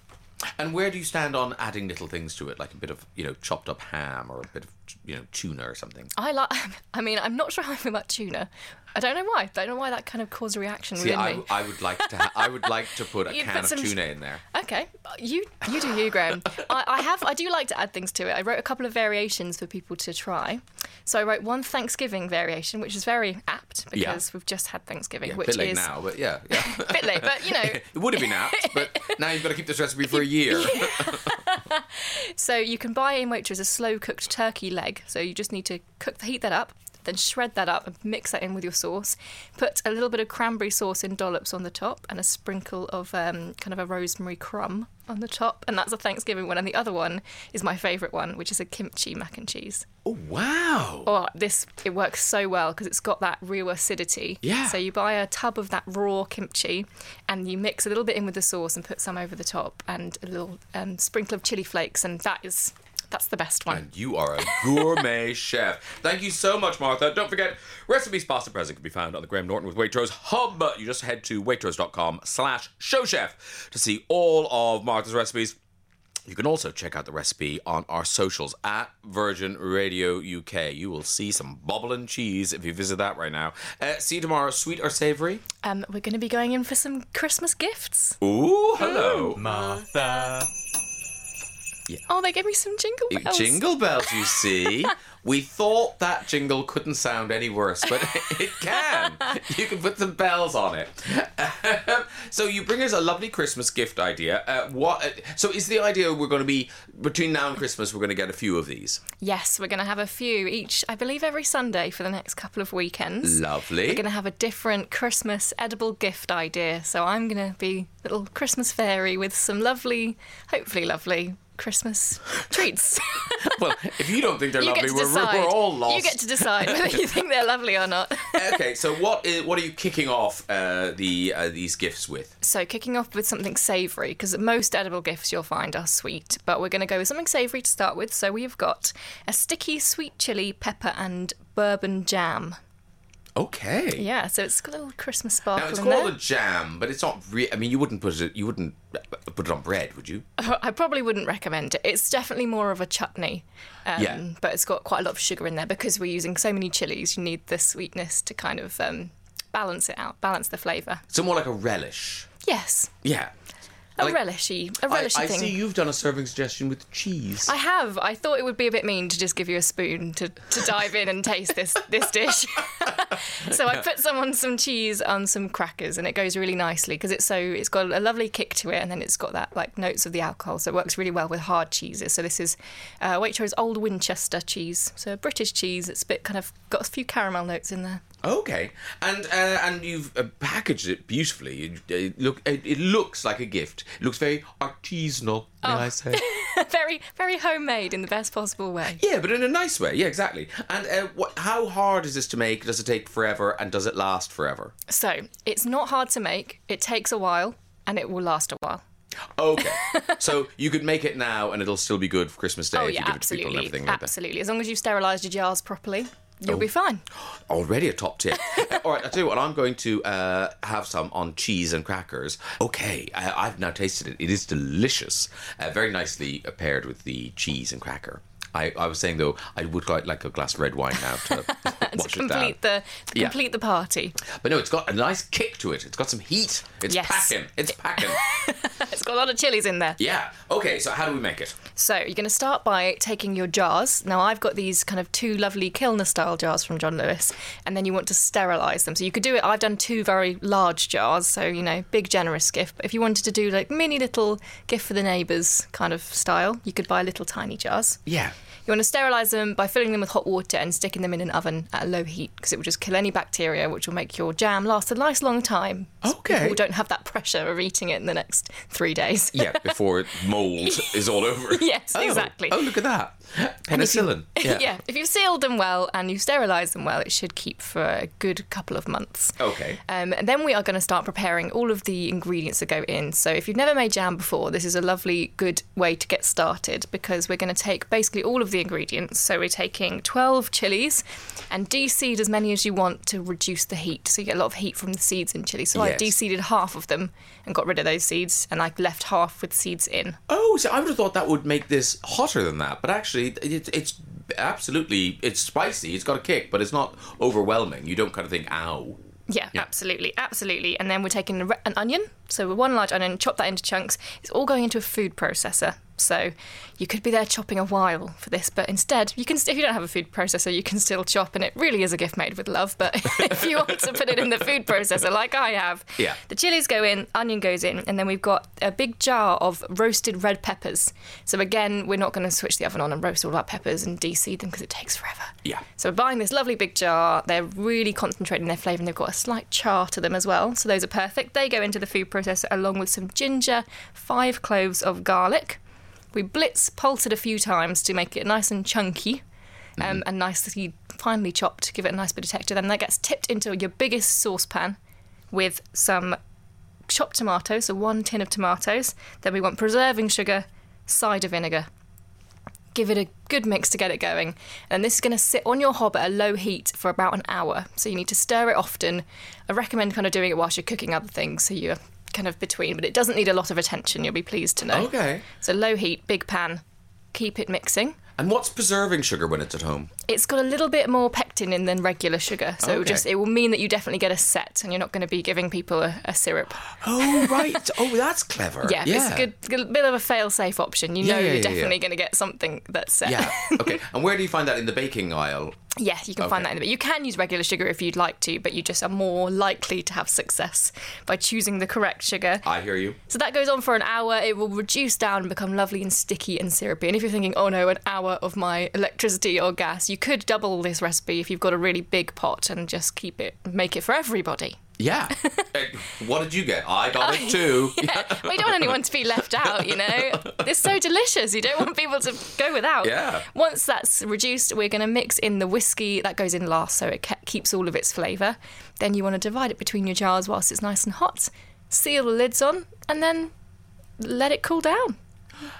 And where do you stand on adding little things to it, like a bit of, you know, chopped up ham or a bit of, you know, tuna or something? I like. I mean, I'm not sure how I feel about tuna. I don't know why. I Don't know why that kind of caused a reaction See, within I, me. I would like to. Ha- I would like to put a You'd can put of some- tuna in there. Okay, you you do you, Graham. I, I have I do like to add things to it. I wrote a couple of variations for people to try. So I wrote one Thanksgiving variation, which is very apt Yeah. because we've just had Thanksgiving, Yeah, a which bit late is now, but yeah, yeah. a bit late, but you know. it would have been apt, but now you've got to keep this recipe for a year. So you can buy in Waitrose a slow cooked turkey leg. So you just need to cook heat that up. Then shred that up and mix that in with your sauce. Put a little bit of cranberry sauce in dollops on the top and a sprinkle of um, kind of a rosemary crumb on the top. And that's a Thanksgiving one. And the other one is my favourite one, which is a kimchi mac and cheese. Oh, wow. Oh, this it works so well because it's got that real acidity. Yeah. So you buy a tub of that raw kimchi, and you mix a little bit in with the sauce and put some over the top, and a little um, sprinkle of chili flakes, and that is that's the best one. And you are a gourmet chef. Thank you so much, Martha. Don't forget, recipes past and present can be found on the Graham Norton with Waitrose hub. You just head to waitrose.com slash showchef to see all of Martha's recipes. You can also check out the recipe on our socials at Virgin Radio UK. You will see some bubbling cheese if you visit that right now. Uh, see you tomorrow, sweet or savory? Um, we're going to be going in for some Christmas gifts. Ooh, hello. Martha. Oh, they gave me some jingle bells. Jingle bells, you see. we thought that jingle couldn't sound any worse, but it can. You can put some bells on it. so you bring us a lovely Christmas gift idea. Uh, what? So is the idea we're going to be between now and Christmas? We're going to get a few of these. Yes, we're going to have a few each, I believe, every Sunday for the next couple of weekends. Lovely. We're going to have a different Christmas edible gift idea. So I'm going to be little Christmas fairy with some lovely, hopefully lovely Christmas treats. well, if you don't think they're you lovely, we're, we're all lost. You get to decide whether you think they're lovely or not. okay, so what is what are you kicking off uh, the uh, these gifts with? So, kicking off with something savoury, because most edible gifts you'll find are sweet, but we're going to go with something savoury to start with. So, we've got a sticky sweet chili, pepper, and bourbon jam. Okay. Yeah, so it's got a little Christmas sparkle Now it's called there. a jam, but it's not. Re- I mean, you wouldn't put it. You wouldn't put it on bread, would you? I probably wouldn't recommend it. It's definitely more of a chutney. Um, Yeah. But it's got quite a lot of sugar in there because we're using so many chilies. You need the sweetness to kind of um, balance it out, balance the flavour. So more like a relish. Yes, Yeah. a Like- relishy, a I, relishy I thing. see you've done a serving suggestion with cheese. I have. I thought it would be a bit mean to just give you a spoon to, to dive in and taste this this dish. so I put some on some cheese on some crackers, and it goes really nicely because it's so it's got a lovely kick to it, and then it's got that like notes of the alcohol, so it works really well with hard cheeses. So this is uh, Waitrose Old Winchester cheese, so a British cheese. It's a bit kind of got a few caramel notes in there. Okay, and uh, and you've uh, packaged it beautifully. It, it look, it, it looks like a gift. It looks very artisanal, may Oh. I say? very very homemade in the best possible way. yeah, but in a nice way. Yeah, exactly. And uh, what, how hard is this to make? Does it take forever? And does it last forever? So it's not hard to make. It takes a while, and it will last a while. Okay, so you could make it now, and it'll still be good for Christmas Day Oh if you yeah, give it to people and absolutely, everything like that. absolutely. As long as you've sterilised your jars properly, you'll Oh. be fine. Already a top tip. All right, I'll tell you what, I'm going to uh, have some on cheese and crackers. Okay, I, I've now tasted it. It is delicious. Uh, very nicely paired with the cheese and cracker. I, I was saying, though, I would quite like a glass of red wine now to to wash it down. complete the to Yeah. complete the party. But no, it's got a nice kick to it. It's got some heat. It's Yes. packing. It's packing. It's got a lot of chilies in there. yeah. Okay, so how do we make it? So you're going to start by taking your jars. Now I've got these kind of two lovely Kilner style jars from John Lewis, and then you want to sterilise them. So you could do it. I've done two very large jars, so you know, big generous gift. But if you wanted to do like mini little gift for the neighbours kind of style, you could buy little tiny jars. Yeah. You want to sterilise them by filling them with hot water and sticking them in an oven at a low heat because it will just kill any bacteria, which will make your jam last a nice long time. So Okay. People don't have that pressure of eating it in the next three days. Yeah, before mold is all over. Yes, Oh. exactly. Oh, look at that. Penicillin. yeah. if you've sealed them well and you've sterilised them well, it should keep for a good couple of months. Okay. Um, and then we are going to start preparing all of the ingredients that go in. So if you've never made jam before, this is a lovely, good way to get started because we're going to take basically all of the ingredients. So we're taking 12 chilies and de-seed as many as you want to reduce the heat. So you get a lot of heat from the seeds in chili. So I de-seeded half of them and got rid of those seeds, and I left half with seeds in. Oh, so I would have thought that would make this hotter than that, but actually, it's it's absolutely it's spicy. It's got a kick, but it's not overwhelming. You don't kind of think, "Ow." Yeah, absolutely, absolutely. And then we're taking an onion, so one large onion, chop that into chunks. It's all going into a food processor. So you could be there chopping a while for this, but instead, you can if you don't have a food processor, you can still chop, and it really is a gift made with love. But if you want to put it in the food processor, like I have, Yeah. the chilies go in, onion goes in, and then we've got a big jar of roasted red peppers. So again, we're not going to switch the oven on and roast all our peppers and de-seed them because it takes forever. Yeah. So we're buying this lovely big jar. They're really concentrating their flavour and they've got a slight char to them as well. So those are perfect. They go into the food processor along with some ginger, five cloves of garlic. We blitz pulse it a few times to make it nice and chunky um, and nicely finely chopped to give it a nice bit of texture. Then that gets tipped into your biggest saucepan with some chopped tomatoes, so one tin of tomatoes. Then we want preserving sugar, cider vinegar. Give it a good mix to get it going. And this is going to sit on your hob at a low heat for about an hour. So you need to stir it often. I recommend kind of doing it whilst you're cooking other things, so you're kind of between, but it doesn't need a lot of attention, you'll be pleased to know. Okay. So low heat, big pan, keep it mixing. And what's preserving sugar when it's at home? It's got a little bit more pectin in than regular sugar, so it will just it will mean that you definitely get a set, and you're not going to be giving people a, a syrup. Oh, right. oh, that's clever. Yeah, it's a good, good bit of a fail-safe option. You know yeah, you're yeah, definitely yeah. going to get something that's set. Yeah. Okay. and where do you find that in the baking aisle? Yeah, you can find that in the. You can use regular sugar if you'd like to, but you just are more likely to have success by choosing the correct sugar. I hear you. So that goes on for an hour. It will reduce down and become lovely and sticky and syrupy. And if you're thinking, oh no, an hour of my electricity or gas, you could double this recipe if you've got a really big pot and just keep it, make it for everybody. Yeah. What did you get? I got it too. Yeah, we don't want anyone to be left out, you know. It's so delicious. You don't want people to go without. Yeah. Once that's reduced, we're going to mix in the whiskey. That goes in last, so it ke- keeps all of its flavour. Then you want to divide it between your jars whilst it's nice and hot. Seal the lids on, and then let it cool down.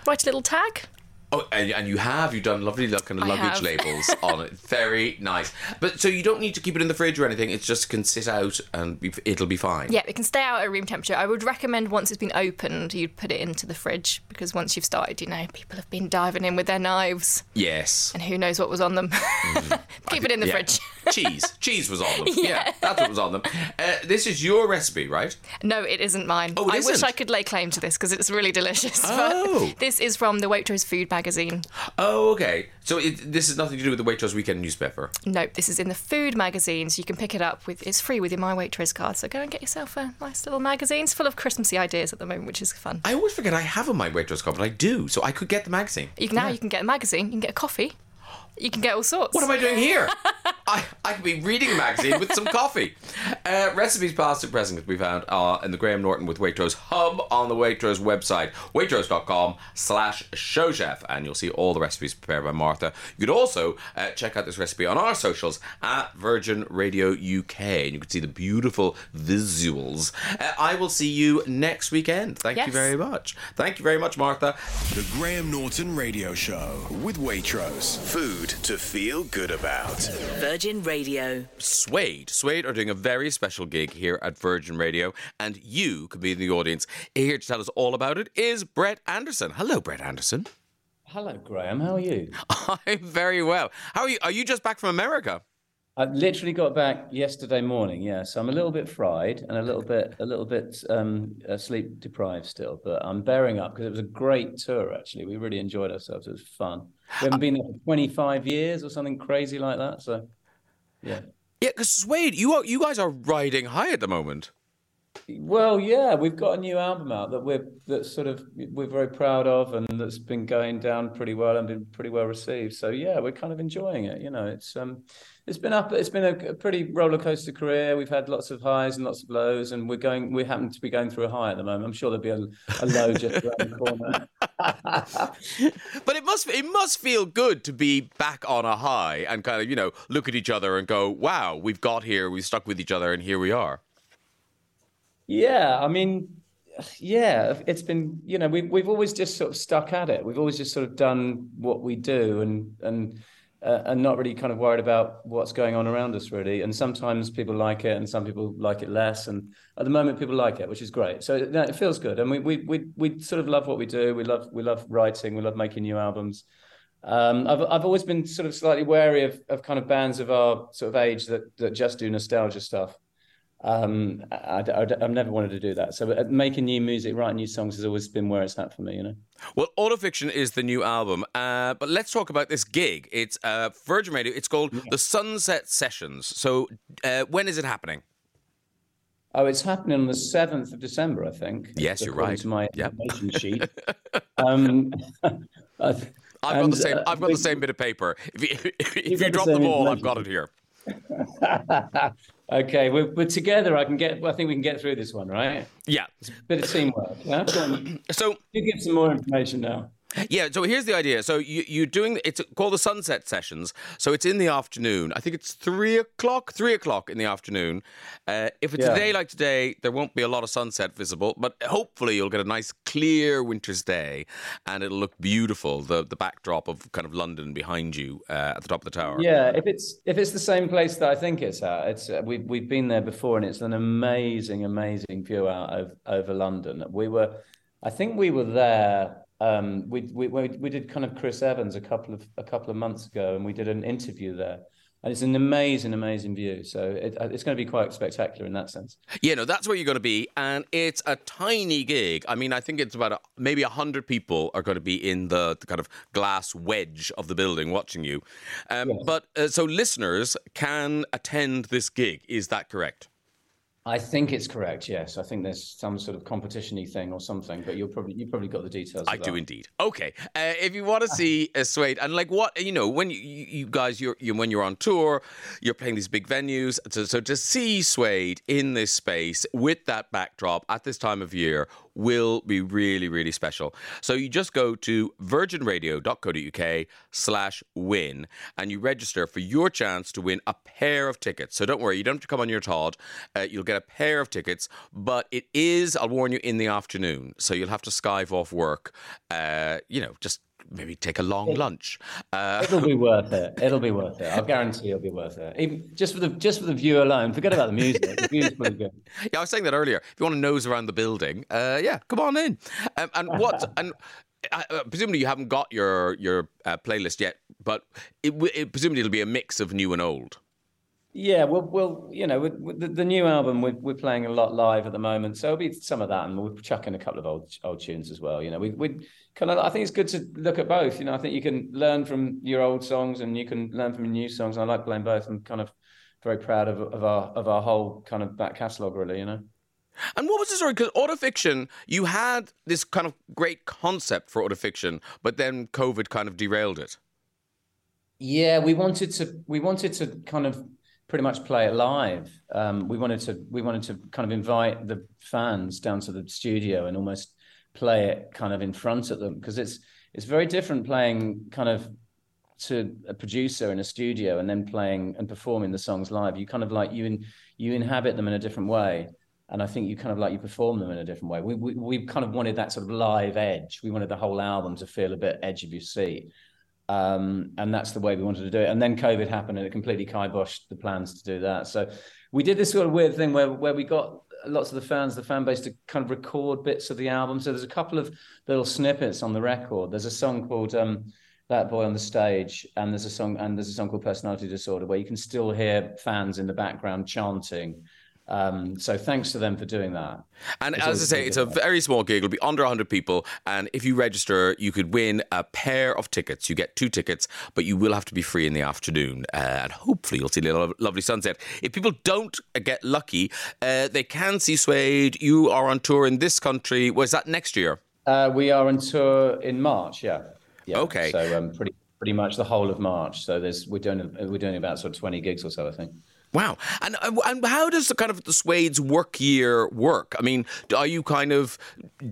Write a little tag. Oh, and, and you have you've done lovely look kind of luggage labels on it. Very nice. But so you don't need to keep it in the fridge or anything. It just can sit out and be, it'll be fine. Yeah, it can stay out at room temperature. I would recommend once it's been opened, you'd put it into the fridge because once you've started, you know, people have been diving in with their knives Yes. and who knows what was on them. Keep it in the Yeah. fridge. Cheese. Cheese was on them. Yeah. that's what was on them. Uh, this is your recipe, right? No, it isn't mine. Oh, it I wish isn't? I could lay claim to this because it's really delicious. Oh. This is from the Waitrose Food Magazine. Oh, okay. So it, this has nothing to do with the Waitrose Weekend newspaper. Nope, this is in the Food Magazine, so you can pick it up with. It's free with your My Waitrose card. So go and get yourself a nice little magazine. It's full of Christmassy ideas at the moment, which is fun. I always forget I have a my Waitrose card, but I do. So I could get the magazine. You can, now you can get a magazine. You can get a coffee. You can get all sorts. What am I doing here? I, I could be reading a magazine with some coffee. Uh, recipes past and present can be found uh, in the Graham Norton with Waitrose hub on the Waitrose website, waitrose.com slash showchef, and you'll see all the recipes prepared by Martha. You could also uh, check out this recipe on our socials at Virgin Radio UK, and you can see the beautiful visuals. Uh, I will see you next weekend. Thank you very much. Thank you very much, Martha. The Graham Norton Radio Show with Waitrose. Food to feel good about. Virgin Radio. Suede. Suede are doing a very special gig here at Virgin Radio, and you could be in the audience. Here to tell us all about it is Brett Anderson. Hello, Brett Anderson. Hello, Graham. How are you? I'm very well. How are you? Are you just back from America? I literally got back yesterday morning. Yeah, so I'm a little bit fried and a little bit, a little bit um, sleep deprived still, but I'm bearing up because it was a great tour. Actually, we really enjoyed ourselves. It was fun. We haven't been there for 25 years or something crazy like that. So, yeah. Yeah, because Suede, you are, you guys are riding high at the moment. Well, yeah, we've got a new album out that we're that's sort of we're very proud of, and that's been going down pretty well and been pretty well received. So yeah, we're kind of enjoying it. You know, it's um, it's been up, it's been a, a pretty roller coaster career. We've had lots of highs and lots of lows, and we're going, we happen to be going through a high at the moment. I'm sure there'll be a, a low just around the corner. But it must it must feel good to be back on a high and kind of you know look at each other and go, wow, we've got here, we've stuck with each other, and here we are. Yeah, I mean, yeah, it's been, you know, we've we've always just sort of stuck at it. We've always just sort of done what we do and and uh, and not really kind of worried about what's going on around us really. And sometimes people like it and some people like it less. And at the moment people like it, which is great. So it feels good. And we we we we sort of love what we do. We love we love writing, we love making new albums. Um, I've I've always been sort of slightly wary of of kind of bands of our sort of age that that just do nostalgia stuff. um, I, I've never wanted to do that. So uh, making new music, writing new songs has always been where it's at for me, you know. Well, Autofiction is the new album, uh, but let's talk about this gig. It's uh, Virgin Radio. It's called yeah. the Sunset Sessions. So uh, when is it happening? Oh, it's happening on the seventh of December, I think. Yes, you're right. To my yep. information sheet. um, I've got the same. Uh, I've got the same bit of paper. If you, if you, you drop the, the ball, I've got it here. Okay, we're, we're together. I can get. I think we can get through this one, right? Yeah, it's a bit of teamwork. Yeah? So you give some more information now. Yeah, so here's the idea. So you, you're doing it's called the sunset sessions. So it's in the afternoon. I think it's three o'clock, three o'clock in the afternoon. Uh, if it's yeah. a day like today, there won't be a lot of sunset visible, but hopefully you'll get a nice clear winter's day, and it'll look beautiful. The the backdrop of kind of London behind you uh, at the top of the tower. Yeah, if it's if it's the same place that I think it's at, it's uh, we've we've been there before, and it's an amazing, amazing view out over, over London. We were, I think we were there um, we, we we did kind of Chris Evans a couple of a couple of months ago, and we did an interview there. And it's an amazing, amazing view. So it, uh, it's going to be quite spectacular in that sense. Yeah, no, that's where you're going to be, and it's a tiny gig. I mean, I think it's about a, maybe hundred people are going to be in the, the, kind of glass wedge of the building watching you. Um, yes. But uh, so listeners can attend this gig. Is that correct? I think it's correct. Yes, I think there's some sort of competition-y thing or something, but you'll probably you probably got the details. I do indeed. Okay, uh, if you want to see a Suede and like what you know when you, you guys you're you, when you're on tour, you're playing these big venues. So, so to see Suede in this space with that backdrop at this time of year will be really, really special. So you just go to virginradio.co.uk slash win and you register for your chance to win a pair of tickets. So don't worry, you don't have to come on your Todd. Uh, you'll get a pair of tickets, but it is, I'll warn you, in the afternoon. So you'll have to skive off work, uh, you know, just maybe take a long lunch. Uh, it'll be worth it. It'll be worth it. I'll guarantee it'll be worth it. Even just for the just for the view alone. Forget about the music. The view's pretty good. Yeah, I was saying that earlier. If you want to nose around the building, uh, yeah, come on in. Um, and what and. Uh, presumably you haven't got your your uh, playlist yet, but it, it, presumably it'll be a mix of new and old. Yeah, well, well, you know, with, with the, the, new album, we're, we're playing a lot live at the moment, so it'll be some of that, and we're chucking a couple of old old tunes as well. You know, we we kind of, I think it's good to look at both. You know, I think you can learn from your old songs and you can learn from your new songs. I like playing both. I'm kind of very proud of of our of our whole kind of back catalogue, really. You know. And what was the story? Because autofiction, you had this kind of great concept for autofiction, but then COVID kind of derailed it. Yeah, we wanted to we wanted to kind of pretty much play it live. Um, we wanted to we wanted to kind of invite the fans down to the studio and almost play it kind of in front of them because it's it's very different playing kind of to a producer in a studio and then playing and performing the songs live. You kind of like you in, you inhabit them in a different way. And I think you kind of like you perform them in a different way. We, we we kind of wanted that sort of live edge. We wanted the whole album to feel a bit edge of your seat. Um, and that's the way we wanted to do it. And then COVID happened, and it completely kiboshed the plans to do that. So we did this sort of weird thing where where we got lots of the fans, the fan base, to kind of record bits of the album. So there's a couple of little snippets on the record. There's a song called um, "That Boy on the Stage," and there's a song and there's a song called "Personality Disorder," where you can still hear fans in the background chanting. Um, so thanks to them for doing that. And it's as I say, it's a very small gig. It'll be under 100 people. And if you register, you could win a pair of tickets. You get two tickets, but you will have to be free in the afternoon. Uh, and hopefully you'll see a lo- lovely sunset. If people don't get lucky, uh, they can see Suede. You are on tour in this country. Was that next year? Uh, we are on tour in March, yeah. yeah. Okay. So um, pretty pretty much the whole of March. So there's we're doing we're doing about sort of 20 gigs or so, I think. Wow. And uh, and how does the kind of the Suede's work year work? I mean, are you kind of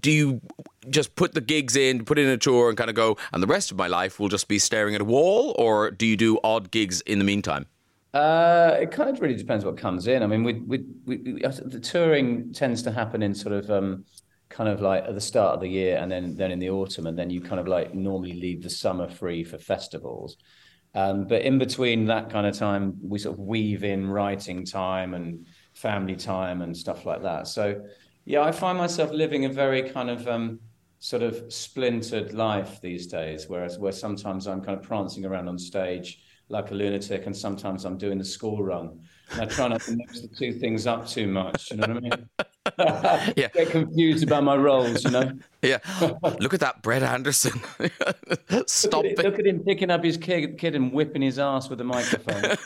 do you just put the gigs in, put in a tour and kind of go and the rest of my life will just be staring at a wall or do you do odd gigs in the meantime? Uh, it kind of really depends what comes in. I mean, we, we, we, the touring tends to happen in sort of um, kind of like at the start of the year and then then in the autumn and then you kind of like normally leave the summer free for festivals. Um, but in between that kind of time, we sort of weave in writing time and family time and stuff like that. So, yeah, I find myself living a very kind of um, sort of splintered life these days, whereas where sometimes I'm kind of prancing around on stage like a lunatic, and sometimes I'm doing the school run. And I try not to mix the two things up too much. You know what I mean? Yeah. Get confused about my roles, you know. Yeah. Look at that, Brett Anderson. Stop Look at, it. look at him picking up his kid, kid and whipping his ass with a microphone.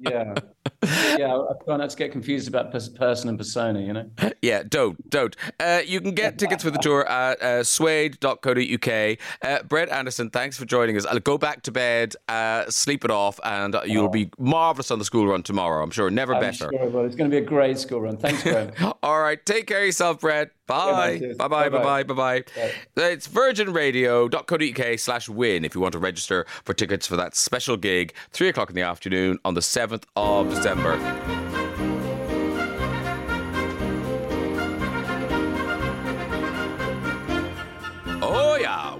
yeah, yeah. I try not to get confused about person and persona. You know. Yeah, don't, don't. Uh, you can get tickets for the tour at uh, suede.co.uk. Uh, Brett Anderson, thanks for joining us. I'll go back to bed, uh, sleep it off, and you'll be marvellous on the school run tomorrow. I'm sure. Never I'm better. sure, well, it's going to be a great school run. Thanks, Brett. All right, take care of yourself, Brett. Bye. Bye bye, bye bye, bye bye. It's virginradio.co.uk slash win if you want to register for tickets for that special gig, 3 o'clock in the afternoon on the 7th of December.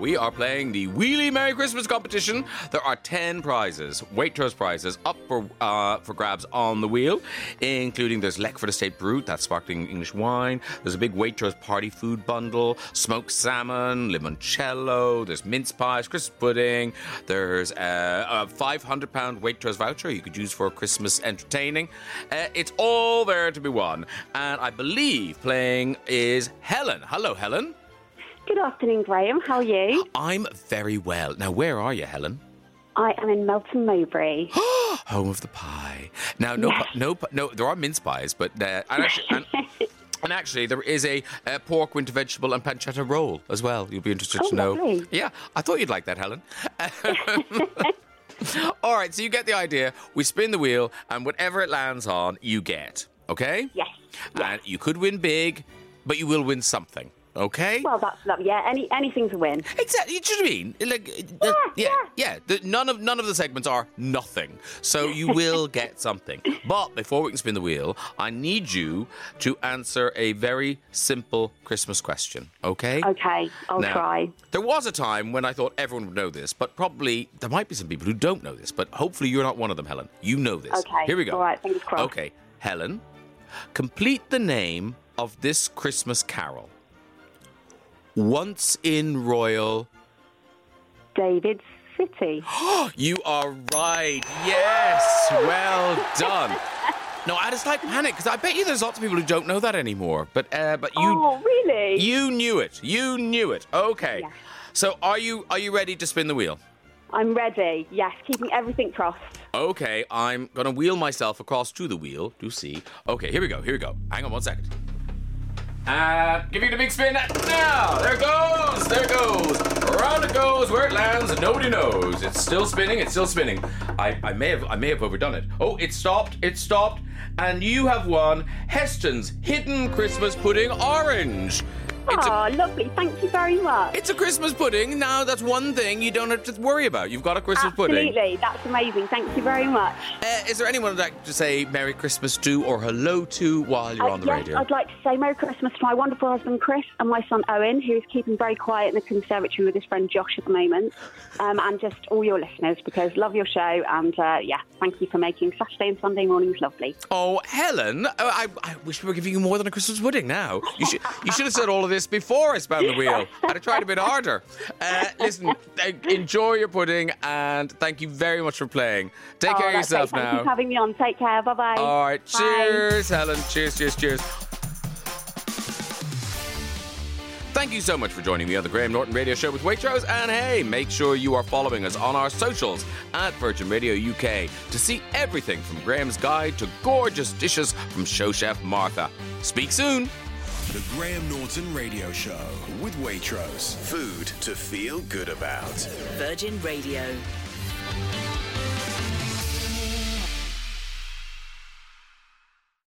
We are playing the Wheelie Merry Christmas competition. There are 10 prizes, Waitrose prizes, up for uh, for grabs on the wheel, including there's Leckford Estate Brut, that's sparkling English wine. There's a big Waitrose party food bundle, smoked salmon, limoncello, there's mince pies, Christmas pudding. There's uh, a £500 Waitrose voucher you could use for Christmas entertaining. Uh, it's all there to be won. And I believe playing is Helen. Hello, Helen. Good afternoon, Graham. How are you? I'm very well. Now, where are you, Helen? I am in Melton Mowbray. Home of the pie. Now, no, pi- no, no. There are mince pies, but uh, and, actually, and, and actually, there is a uh, pork, winter vegetable, and pancetta roll as well. You'll be interested Oh, to know. lovely. Yeah, I thought you'd like that, Helen. All right, so you get the idea. We spin the wheel, and whatever it lands on, you get. Okay? Yes. And you could win big, but you will win something. Okay? Well, that's lovely. Yeah, any anything to win. Exactly. You know what I mean? Like, uh, yeah, yeah. The, none of none of the segments are nothing, so you will get something. But before we can spin the wheel, I need you to answer a very simple Christmas question. Okay? Okay, I'll Now, try. There was a time when I thought everyone would know this, but probably there might be some people who don't know this. But hopefully, you're not one of them, Helen. You know this. Okay, Here we go. all right, fingers crossed. Okay, Helen, complete the name of this Christmas carol. Once in Royal. David City. You are right. Yes. Well done. No, I had a slight panic because I bet you there's lots of people who don't know that anymore. But uh, but you oh, really? you knew it. You knew it. Okay. So are you are you ready to spin the wheel? I'm ready. Yes, keeping everything crossed. Okay, I'm gonna wheel myself across to the wheel. Do see? Okay, here we go. Here we go. Hang on one second. Uh, give you the big spin now. There it goes. There it goes. Around it goes. Where it lands, nobody knows. It's still spinning. It's still spinning. I, I may have I may have overdone it. Oh, it stopped. It stopped. And you have won Heston's Hidden Christmas Pudding Orange. It's a, Oh, lovely. Thank you very much. it's a Christmas pudding. Now that's one thing you don't have to worry about. You've got a Christmas pudding. Absolutely. That's amazing. Thank you very much. Uh, is there anyone I'd like to say Merry Christmas to or hello to while you're Uh, on the yes, radio? I'd like to say Merry Christmas to my wonderful husband Chris and my son Owen, who is keeping very quiet in the conservatory with his friend Josh at the moment, um, and just all your listeners because love your show and uh, yeah, thank you for making Saturday and Sunday mornings lovely. Oh, Helen, uh, I, I wish we were giving you more than a Christmas pudding now. You should, you should have said all of this before I spun the wheel. I'd have tried a bit harder. Uh, listen, enjoy your pudding and thank you very much for playing. Take Oh, care of yourself great. Thank you for having me on. Take care. Bye bye. All right, cheers, Helen. Cheers, cheers, cheers. Thank you so much for joining me on the Graham Norton Radio Show with Waitrose. And hey, make sure you are following us on our socials at Virgin Radio UK to see everything from Graham's guide to gorgeous dishes from show chef Martha. Speak soon. The Graham Norton Radio Show with Waitrose. Food to feel good about. Virgin Radio.